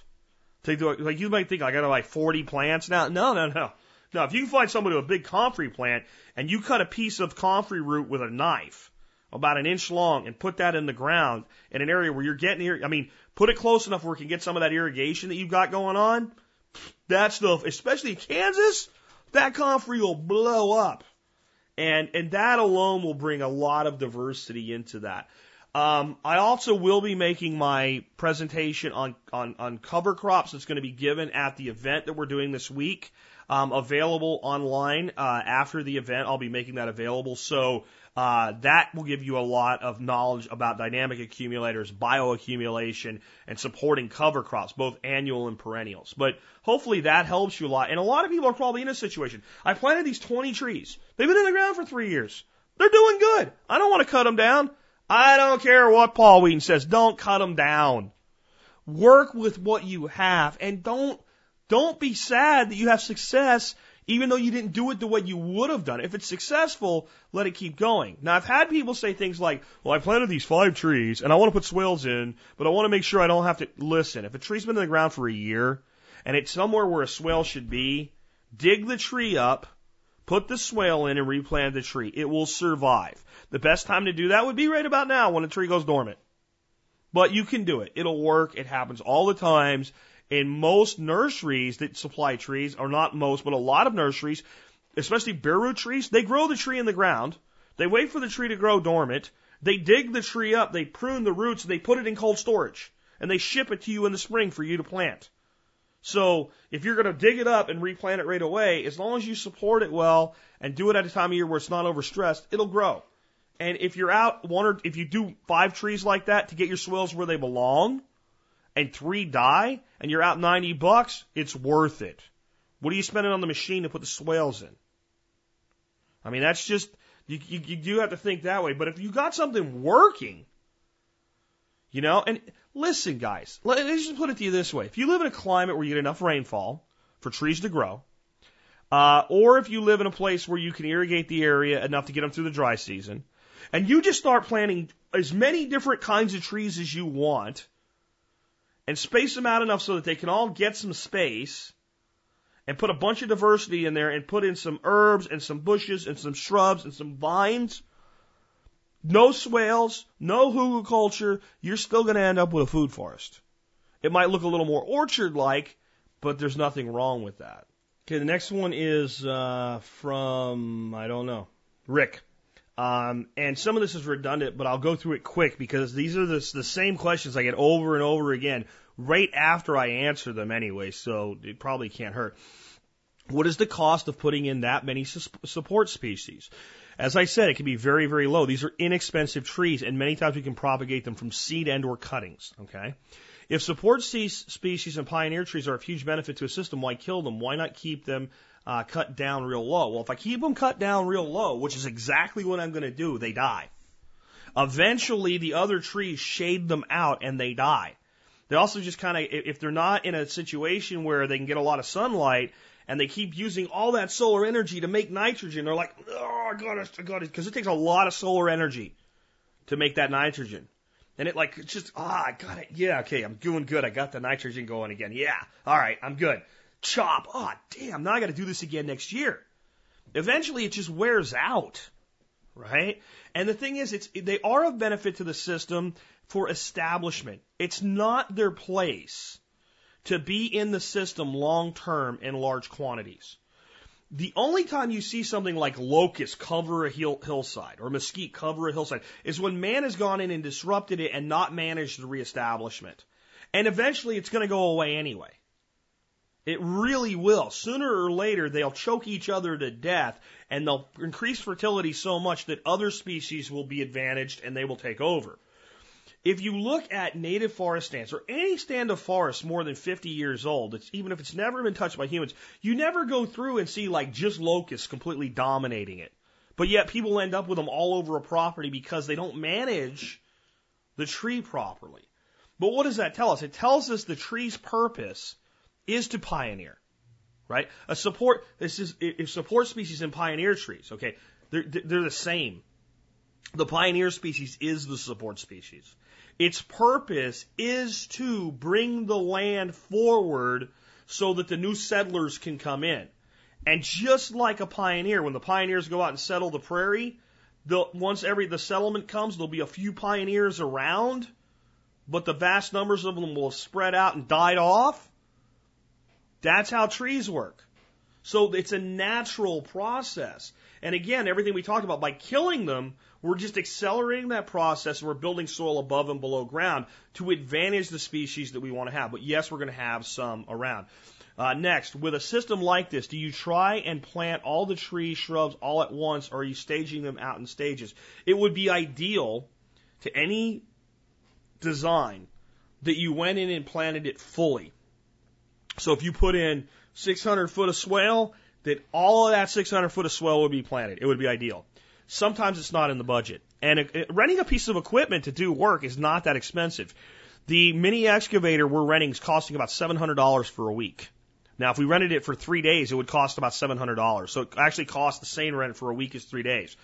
to. Like you might think I got like 40 plants now. No, no, no. No, if you can find somebody with a big comfrey plant and you cut a piece of comfrey root with a knife, about an inch long, and put that in the ground in an area where you're getting here. I mean, put it close enough where it can get some of that irrigation that you've got going on. That stuff, especially in Kansas, that comfrey will blow up. And, and that alone will bring a lot of diversity into that. Um, I also will be making my presentation on, on, on cover crops that's going to be given at the event that we're doing this week. Um, available online uh, after the event. I'll be making that available. So uh, that will give you a lot of knowledge about dynamic accumulators, bioaccumulation, and supporting cover crops, both annual and perennials. But hopefully that helps you a lot. And a lot of people are probably in a situation. I planted these 20 trees. They've been in the ground for three years. They're doing good. I don't want to cut them down. I don't care what Paul Wheaton says. Don't cut them down. Work with what you have and don't, don't be sad that you have success even though you didn't do it the way you would have done it. If it's successful, let it keep going. Now, I've had people say things like, well, I planted these five trees and I want to put swales in, but I want to make sure I don't have to listen. If a tree's been in the ground for a year and it's somewhere where a swale should be, dig the tree up, put the swale in and replant the tree. It will survive. The best time to do that would be right about now when the tree goes dormant. But you can do it. It'll work. It happens all the times. In most nurseries that supply trees, or not most, but a lot of nurseries, especially bare root trees, they grow the tree in the ground. They wait for the tree to grow dormant. They dig the tree up, they prune the roots, they put it in cold storage, and they ship it to you in the spring for you to plant. So if you're going to dig it up and replant it right away, as long as you support it well and do it at a time of year where it's not overstressed, it'll grow. And if you're out one or if you do five trees like that to get your swales where they belong, and three die and you're out 90 bucks, it's worth it. What are you spending on the machine to put the swales in? I mean, that's just, you, you, you do have to think that way. But if you got something working, you know, and listen, guys, let me just put it to you this way. If you live in a climate where you get enough rainfall for trees to grow, uh, or if you live in a place where you can irrigate the area enough to get them through the dry season, and you just start planting as many different kinds of trees as you want, and space them out enough so that they can all get some space and put a bunch of diversity in there and put in some herbs and some bushes and some shrubs and some vines. No swales, no hugelkultur, you're still going to end up with a food forest. It might look a little more orchard like, but there's nothing wrong with that. Okay, the next one is uh, from, I don't know, Rick. Um, and some of this is redundant, but I'll go through it quick because these are the, the same questions I get over and over again right after I answer them anyway, so it probably can't hurt. What is the cost of putting in that many support species? As I said, it can be very, very low. These are inexpensive trees, and many times we can propagate them from seed and or cuttings. Okay. If support species and pioneer trees are of huge benefit to a system, why kill them? Why not keep them uh, cut down real low? Well, if I keep them cut down real low, which is exactly what I'm going to do, they die. Eventually, the other trees shade them out and they die. They also just kind of, if they're not in a situation where they can get a lot of sunlight, and they keep using all that solar energy to make nitrogen. They're like, oh, I got it, I got it, because it takes a lot of solar energy to make that nitrogen. And it like, it's just, ah, I got it. Yeah, okay, I'm doing good. I got the nitrogen going again. Yeah, all right, I'm good. Chop. Oh, damn, now I got to do this again next year. Eventually, it just wears out, right? And the thing is, it's they are of benefit to the system for establishment. It's not their place to be in the system long term in large quantities. The only time you see something like locust cover a hill, hillside or mesquite cover a hillside is when man has gone in and disrupted it and not managed the reestablishment. And eventually it's going to go away anyway. It really will. Sooner or later, they'll choke each other to death and they'll increase fertility so much that other species will be advantaged and they will take over. If you look at native forest stands or any stand of forest more than 50 years old, even if it's never been touched by humans, you never go through and see like just locusts completely dominating it. But yet people end up with them all over a property because they don't manage the tree properly. But what does that tell us? It tells us the tree's purpose is to pioneer, right? A support, this is, if support species and pioneer trees, okay, they're, they're the same. The pioneer species is the support species. Its purpose is to bring the land forward so that the new settlers can come in. And just like a pioneer, when the pioneers go out and settle the prairie, the, once every the settlement comes, there'll be a few pioneers around, but the vast numbers of them will have spread out and died off. That's how trees work. So it's a natural process. And again, everything we talked about, by killing them, we're just accelerating that process and we're building soil above and below ground to advantage the species that we want to have. But yes, we're going to have some around. Uh, next, with a system like this, do you try and plant all the trees, shrubs all at once, or are you staging them out in stages? It would be ideal to any design that you went in and planted it fully. So if you put in 600 foot of swale, that all of that 600 foot of swale would be planted. It would be ideal. Sometimes it's not in the budget. And renting a piece of equipment to do work is not that expensive. The mini excavator we're renting is costing about $700 for a week. Now, if we rented it for three days, it would cost about $700. So it actually costs the same rent for a week as three days.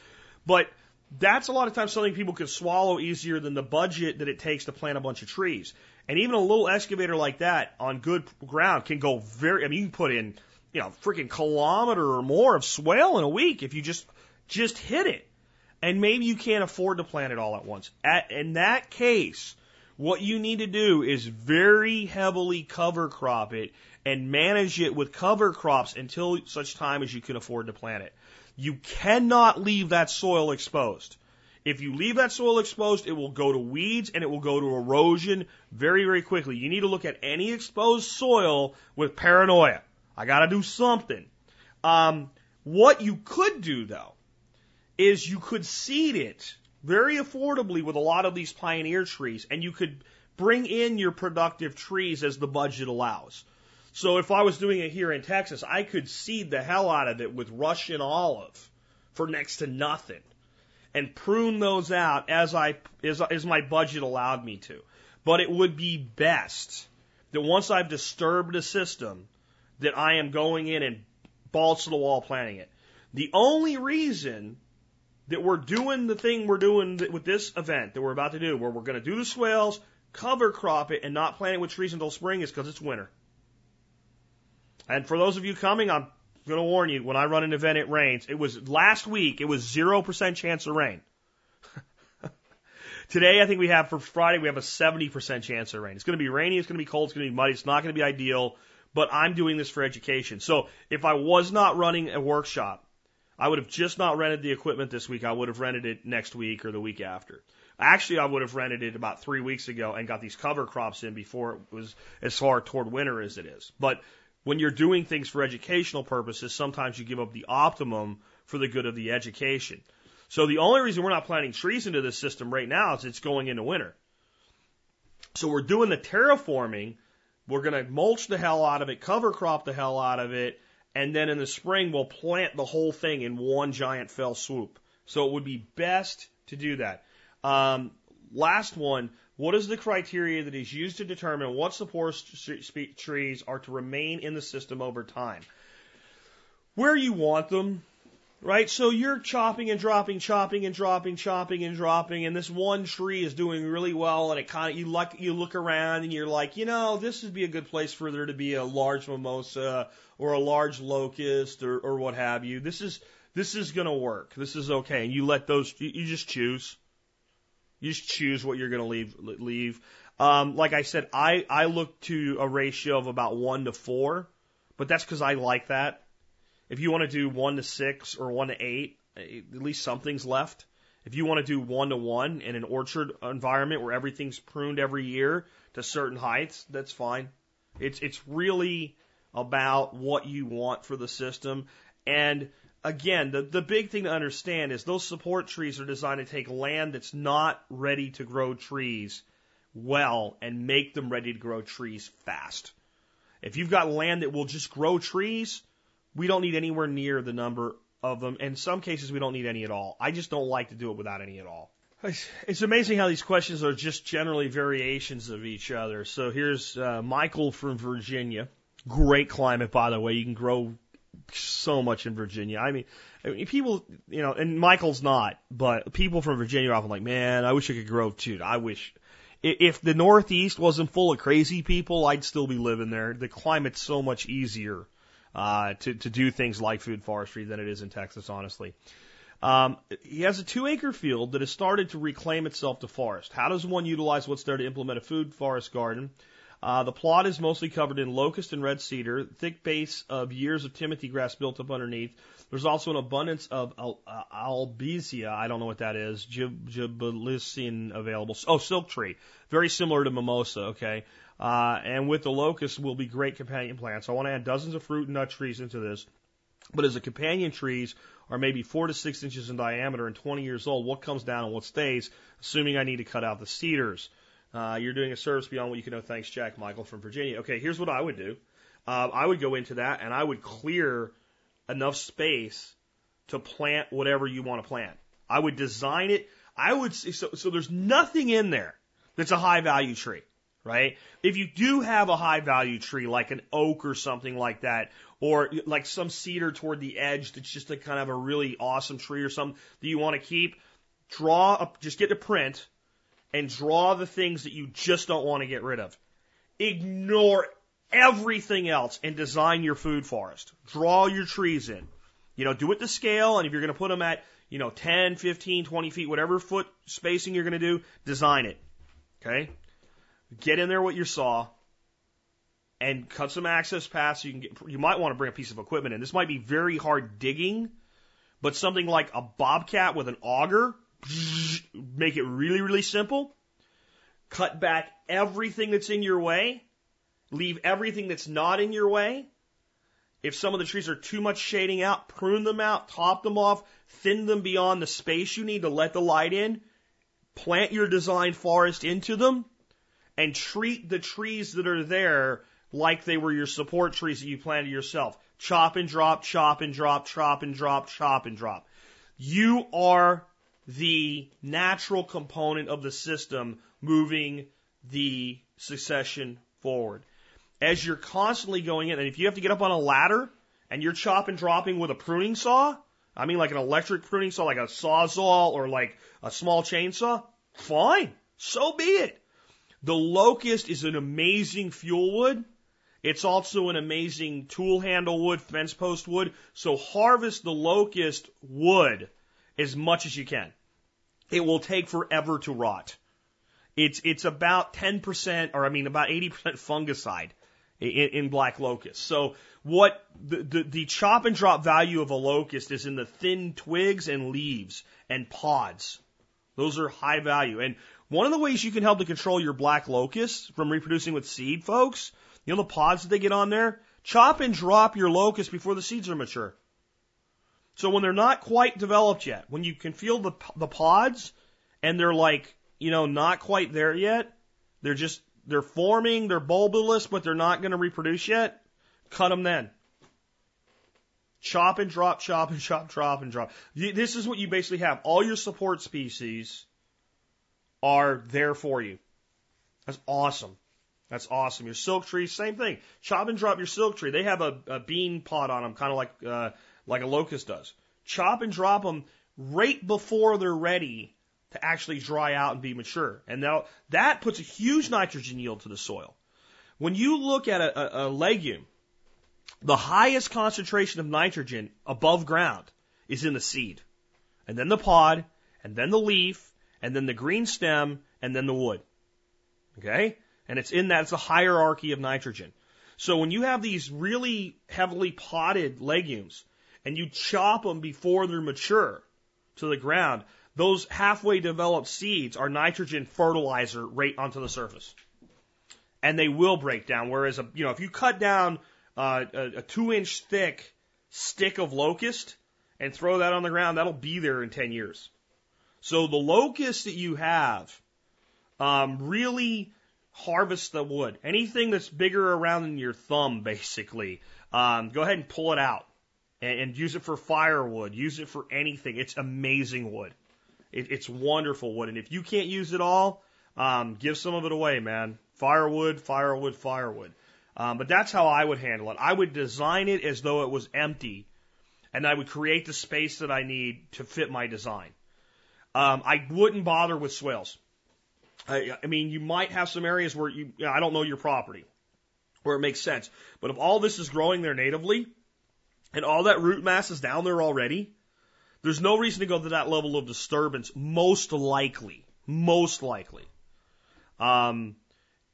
But that's a lot of times something people can swallow easier than the budget that it takes to plant a bunch of trees. And even a little excavator like that on good ground can go very, I mean, you can put in, you know, freaking kilometer or more of swale in a week if you just just hit it. And maybe you can't afford to plant it all at once. At, in that case, what you need to do is very heavily cover crop it and manage it with cover crops until such time as you can afford to plant it. You cannot leave that soil exposed. If you leave that soil exposed, it will go to weeds and it will go to erosion very, very quickly. You need to look at any exposed soil with paranoia. I got to do something. Um, what you could do though is you could seed it very affordably with a lot of these pioneer trees, and you could bring in your productive trees as the budget allows. So if I was doing it here in Texas, I could seed the hell out of it with Russian olive for next to nothing and prune those out as I as, as my budget allowed me to. But it would be best that once I've disturbed a system that I am going in and balls to the wall planting it. The only reason that we're doing the thing we're doing with this event that we're about to do, where we're going to do the swales, cover crop it, and not plant it with trees until spring, is because it's winter. And for those of you coming, I'm going to warn you, when I run an event, it rains. It was last week, it was 0% chance of rain. Today, I think we have for Friday, we have a 70% chance of rain. It's going to be rainy, it's going to be cold, it's going to be muddy, it's not going to be ideal, but I'm doing this for education. So if I was not running a workshop, I would have just not rented the equipment this week. I would have rented it next week or the week after. Actually, I would have rented it about three weeks ago and got these cover crops in before it was as far toward winter as it is. But When you're doing things for educational purposes, sometimes you give up the optimum for the good of the education. So the only reason we're not planting trees into this system right now is it's going into winter. So we're doing the terraforming. We're going to mulch the hell out of it, cover crop the hell out of it, and then in the spring we'll plant the whole thing in one giant fell swoop. So it would be best to do that. Um, last one. What is the criteria that is used to determine what support trees are to remain in the system over time? Where you want them, right? So you're chopping and dropping, chopping and dropping, chopping and dropping, and this one tree is doing really well, and it kind of you look you look around and you're like, you know, this would be a good place for there to be a large mimosa or a large locust or or what have you. This is this is to work. This is okay, and you let those you, you just choose. You just choose what you're going to leave. Leave. Um, like I said, I I look to a ratio of about one to four, but that's because I like that. If you want to do one to six or one to eight, eh, at least something's left. If you want to do one to one in an orchard environment where everything's pruned every year to certain heights, that's fine. It's it's really about what you want for the system. And again, the, the big thing to understand is those support trees are designed to take land that's not ready to grow trees well and make them ready to grow trees fast. If you've got land that will just grow trees, we don't need anywhere near the number of them. In some cases, we don't need any at all. I just don't like to do it without any at all. It's amazing how these questions are just generally variations of each other. So here's uh, Michael from Virginia. Great climate, by the way. You can grow so much in Virginia. I mean, I mean, people, you know, and Michael's not, but people from Virginia are often like, man, I wish I could grow too. I wish. If the Northeast wasn't full of crazy people, I'd still be living there. The climate's so much easier uh, to to do things like food forestry than it is in Texas, honestly. Um, he has a two acre field that has started to reclaim itself to forest. How does one utilize what's there to implement a food forest garden? Uh, the plot is mostly covered in locust and red cedar, thick base of years of timothy grass built up underneath. There's also an abundance of al- uh, albizia, I don't know what that is, julibrissin available. Oh, silk tree, very similar to mimosa, okay. Uh, and with the locust will be great companion plants. I want to add dozens of fruit and nut trees into this. But as the companion trees are maybe four to six inches in diameter and 20 years old, what comes down and what stays, assuming I need to cut out the cedars. Uh, you're doing a service beyond what you can know. Thanks, Jack Michael from Virginia. Okay, here's what I would do. Uh, I would go into that and I would clear enough space to plant whatever you want to plant. I would design it. I would so so there's nothing in there that's a high value tree, right? If you do have a high value tree like an oak or something like that, or like some cedar toward the edge that's just a kind of a really awesome tree or something that you want to keep, draw up, just get a print and draw the things that you just don't want to get rid of. Ignore everything else and design your food forest. Draw your trees in. You know, do it to scale, and if you're going to put them at, you know, 10, 15, 20 feet, whatever foot spacing you're going to do, design it. Okay? Get in there with your saw and cut some access paths. You can get, you might want to bring a piece of equipment in. This might be very hard digging, but something like a bobcat with an auger make it really, really simple. Cut back everything that's in your way. Leave everything that's not in your way. If some of the trees are too much shading out, prune them out, top them off, thin them beyond the space you need to let the light in. Plant your design forest into them and treat the trees that are there like they were your support trees that you planted yourself. Chop and drop, chop and drop, chop and drop, chop and drop. You are the natural component of the system moving the succession forward. As you're constantly going in, and if you have to get up on a ladder and you're chopping dropping with a pruning saw, I mean like an electric pruning saw, like a sawzall or like a small chainsaw, fine. So be it. The locust is an amazing fuel wood. It's also an amazing tool handle wood, fence post wood. So harvest the locust wood as much as you can it will take forever to rot. It's it's about 10% or I mean about 80% fungicide in, in black locust. So what the, the the chop and drop value of a locust is in the thin twigs and leaves and pods. Those are high value. And one of the ways you can help to control your black locust from reproducing with seed, folks, you know the pods that they get on there? Chop and drop your locust before the seeds are mature. So when they're not quite developed yet, when you can feel the the pods and they're like, you know, not quite there yet, they're just they're forming, they're bulbous, but they're not going to reproduce yet. Cut them then. Chop and drop, chop and chop, drop and drop. This is what you basically have. All your support species are there for you. That's awesome. That's awesome. Your silk tree, same thing. Chop and drop your silk tree. They have a, a bean pod on them, kind of like uh, like a locust does. Chop and drop them right before they're ready to actually dry out and be mature. And now that puts a huge nitrogen yield to the soil. When you look at a, a, a legume, the highest concentration of nitrogen above ground is in the seed, and then the pod, and then the leaf, and then the green stem, and then the wood. Okay? And it's in that, it's a hierarchy of nitrogen. So when you have these really heavily potted legumes and you chop them before they're mature to the ground, those halfway developed seeds are nitrogen fertilizer right onto the surface. And they will break down. Whereas, a, you know, if you cut down uh, a, a two inch thick stick of locust and throw that on the ground, that'll be there in 10 years. So the locust that you have um, really harvest the wood. Anything that's bigger around than your thumb, basically, um, go ahead and pull it out and, and, use it for firewood. Use it for anything. It's amazing wood. It, it's wonderful wood. And if you can't use it all, um, give some of it away, man. Firewood, firewood, firewood. Um, but that's how I would handle it. I would design it as though it was empty, and I would create the space that I need to fit my design. Um, I wouldn't bother with swales. I, I mean, you might have some areas where you, you know, I don't know your property, where it makes sense. But if all this is growing there natively, and all that root mass is down there already, there's no reason to go to that level of disturbance. Most likely, most likely. Um,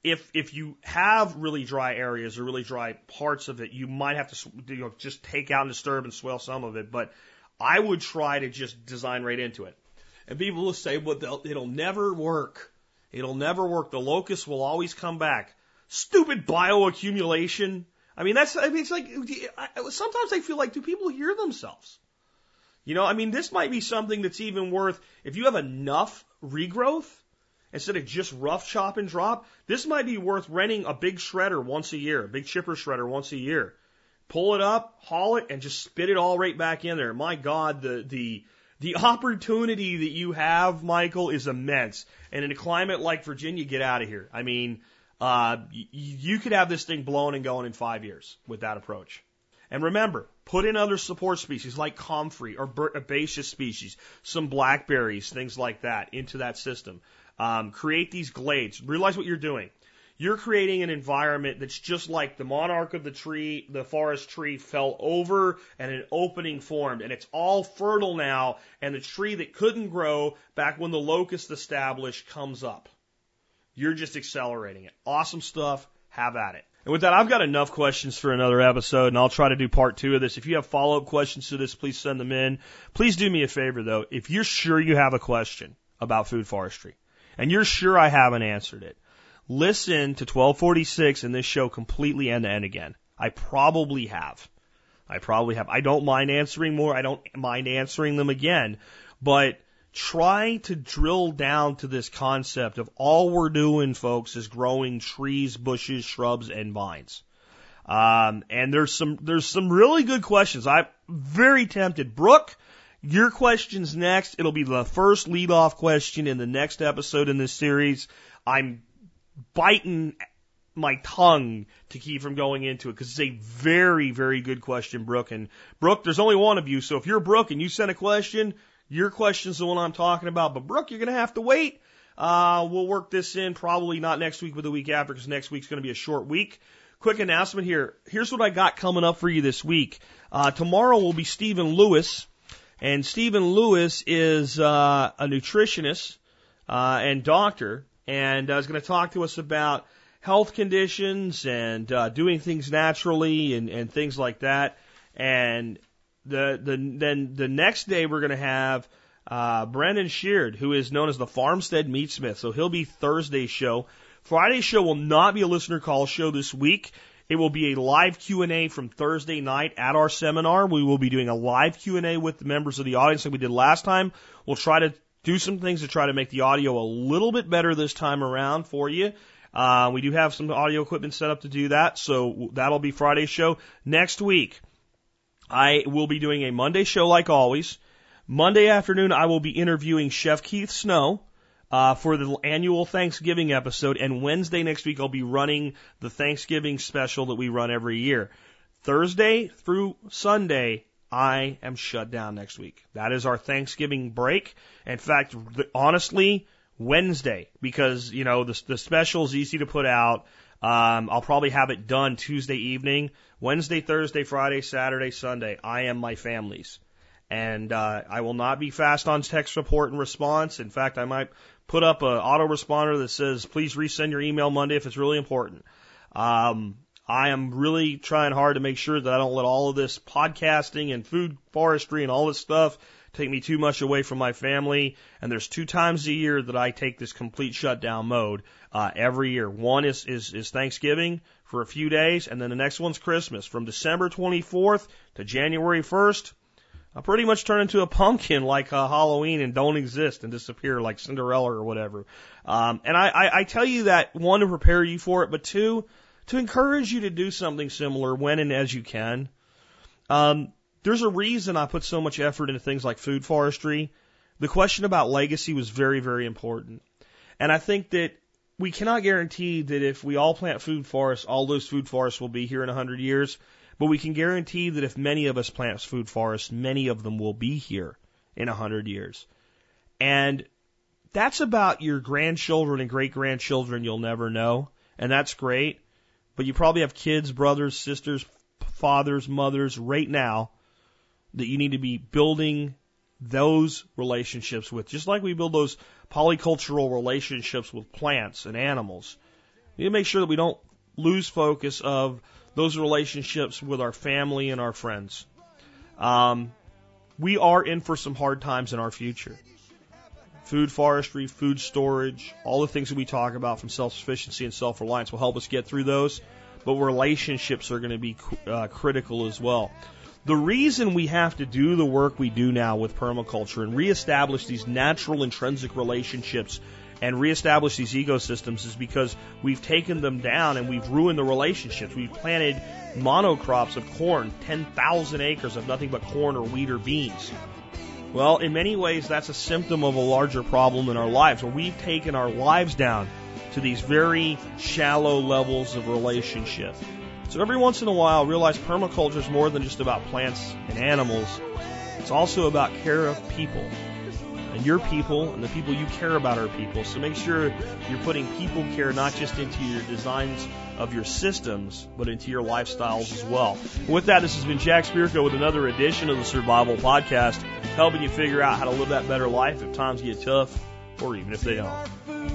if if you have really dry areas or really dry parts of it, you might have to you know just take out and disturb and swale some of it. But I would try to just design right into it. And people will say, "Well, it'll never work." It'll never work. The locust will always come back. Stupid bioaccumulation. I mean, that's, I mean, it's like, sometimes I feel like, do people hear themselves? You know, I mean, this might be something that's even worth, if you have enough regrowth, instead of just rough chop and drop, this might be worth renting a big shredder once a year, a big chipper shredder once a year. Pull it up, haul it, and just spit it all right back in there. My God, the, the, the opportunity that you have, Michael, is immense. And in a climate like Virginia, get out of here. I mean, uh, you could have this thing blown and going in five years with that approach. And remember, put in other support species like comfrey or herbaceous species, some blackberries, things like that into that system. Um, create these glades. Realize what you're doing. You're creating an environment that's just like the monarch of the tree, the forest tree fell over and an opening formed and it's all fertile now and the tree that couldn't grow back when the locust established comes up. You're just accelerating it. Awesome stuff. Have at it. And with that, I've got enough questions for another episode, and I'll try to do part two of this. If you have follow up questions to this, please send them in. Please do me a favor, though. If you're sure you have a question about food forestry, and you're sure I haven't answered it, listen to 1246 and this show completely end to end again. I probably have. I probably have. I don't mind answering more. I don't mind answering them again. But try to drill down to this concept of all we're doing, folks, is growing trees, bushes, shrubs, and vines. Um, and there's some there's some really good questions. I'm very tempted. Brooke, your question's next. It'll be the first lead off question in the next episode in this series. I'm biting my tongue to keep from going into it because it's a very, very good question, Brooke. And Brooke, there's only one of you, so if you're Brooke and you sent a question, your question's the one I'm talking about. But Brooke, you're going to have to wait. Uh, we'll work this in probably not next week, but the week after, because next week's going to be a short week. Quick announcement here. Here's what I got coming up for you this week. Uh, tomorrow will be Stephen Lewis, and Stephen Lewis is uh, a nutritionist uh, and doctor and uh, is going to talk to us about health conditions and uh, doing things naturally and, and things like that. And the the then the next day we're going to have uh, Brandon Sheard, who is known as the Farmstead Meatsmith. So he'll be Thursday's show. Friday's show will not be a listener call show this week. It will be a live Q&A from Thursday night at our seminar. We will be doing a live Q&A with the members of the audience like we did last time. We'll try to do some things to try to make the audio a little bit better this time around for you. Uh, we do have some audio equipment set up to do that, so that'll be Friday's show. Next week, I will be doing a Monday show like always. Monday afternoon, I will be interviewing Chef Keith Snow uh, for the annual Thanksgiving episode, and Wednesday next week, I'll be running the Thanksgiving special that we run every year. Thursday through Sunday, I am shut down next week. That is our Thanksgiving break. In fact, honestly, Wednesday, because, you know, the, the special is easy to put out. Um, I'll probably have it done Tuesday evening. Wednesday, Thursday, Friday, Saturday, Sunday, I am my family's. And uh, I will not be fast on text support and response. In fact, I might put up an autoresponder that says, please resend your email Monday if it's really important. Um, I am really trying hard to make sure that I don't let all of this podcasting and food forestry and all this stuff take me too much away from my family. And there's two times a year that I take this complete shutdown mode uh, every year. One is, is is Thanksgiving for a few days, and then the next one's Christmas from December 24th to January 1st. I pretty much turn into a pumpkin like uh, Halloween and don't exist and disappear like Cinderella or whatever. Um, and I, I, I tell you that one to prepare you for it, but two to encourage you to do something similar when and as you can. Um, there's a reason I put so much effort into things like food forestry. The question about legacy was very, very important. And I think that we cannot guarantee that if we all plant food forests, all those food forests will be here in a hundred years. But we can guarantee that if many of us plant food forests, many of them will be here in a hundred years. And that's about your grandchildren and great grandchildren you'll never know. And that's great. But you probably have kids, brothers, sisters, fathers, mothers right now that you need to be building those relationships with, just like we build those polycultural relationships with plants and animals. We need to make sure that we don't lose focus of those relationships with our family and our friends. Um, we are in for some hard times in our future. Food forestry, food storage, all the things that we talk about from self sufficiency and self reliance will help us get through those. But relationships are going to be uh, critical as well. The reason we have to do the work we do now with permaculture and reestablish these natural intrinsic relationships and reestablish these ecosystems is because we've taken them down and we've ruined the relationships. We've planted monocrops of corn, 10,000 acres of nothing but corn or wheat or beans. Well, in many ways, that's a symptom of a larger problem in our lives where we've taken our lives down to these very shallow levels of relationship. So every once in a while, realize permaculture is more than just about plants and animals. It's also about care of people and your people and the people you care about are people. So make sure you're putting people care not just into your designs of your systems, but into your lifestyles as well. With that, this has been Jack Spirko with another edition of the Survival Podcast, helping you figure out how to live that better life if times get tough or even if they don't.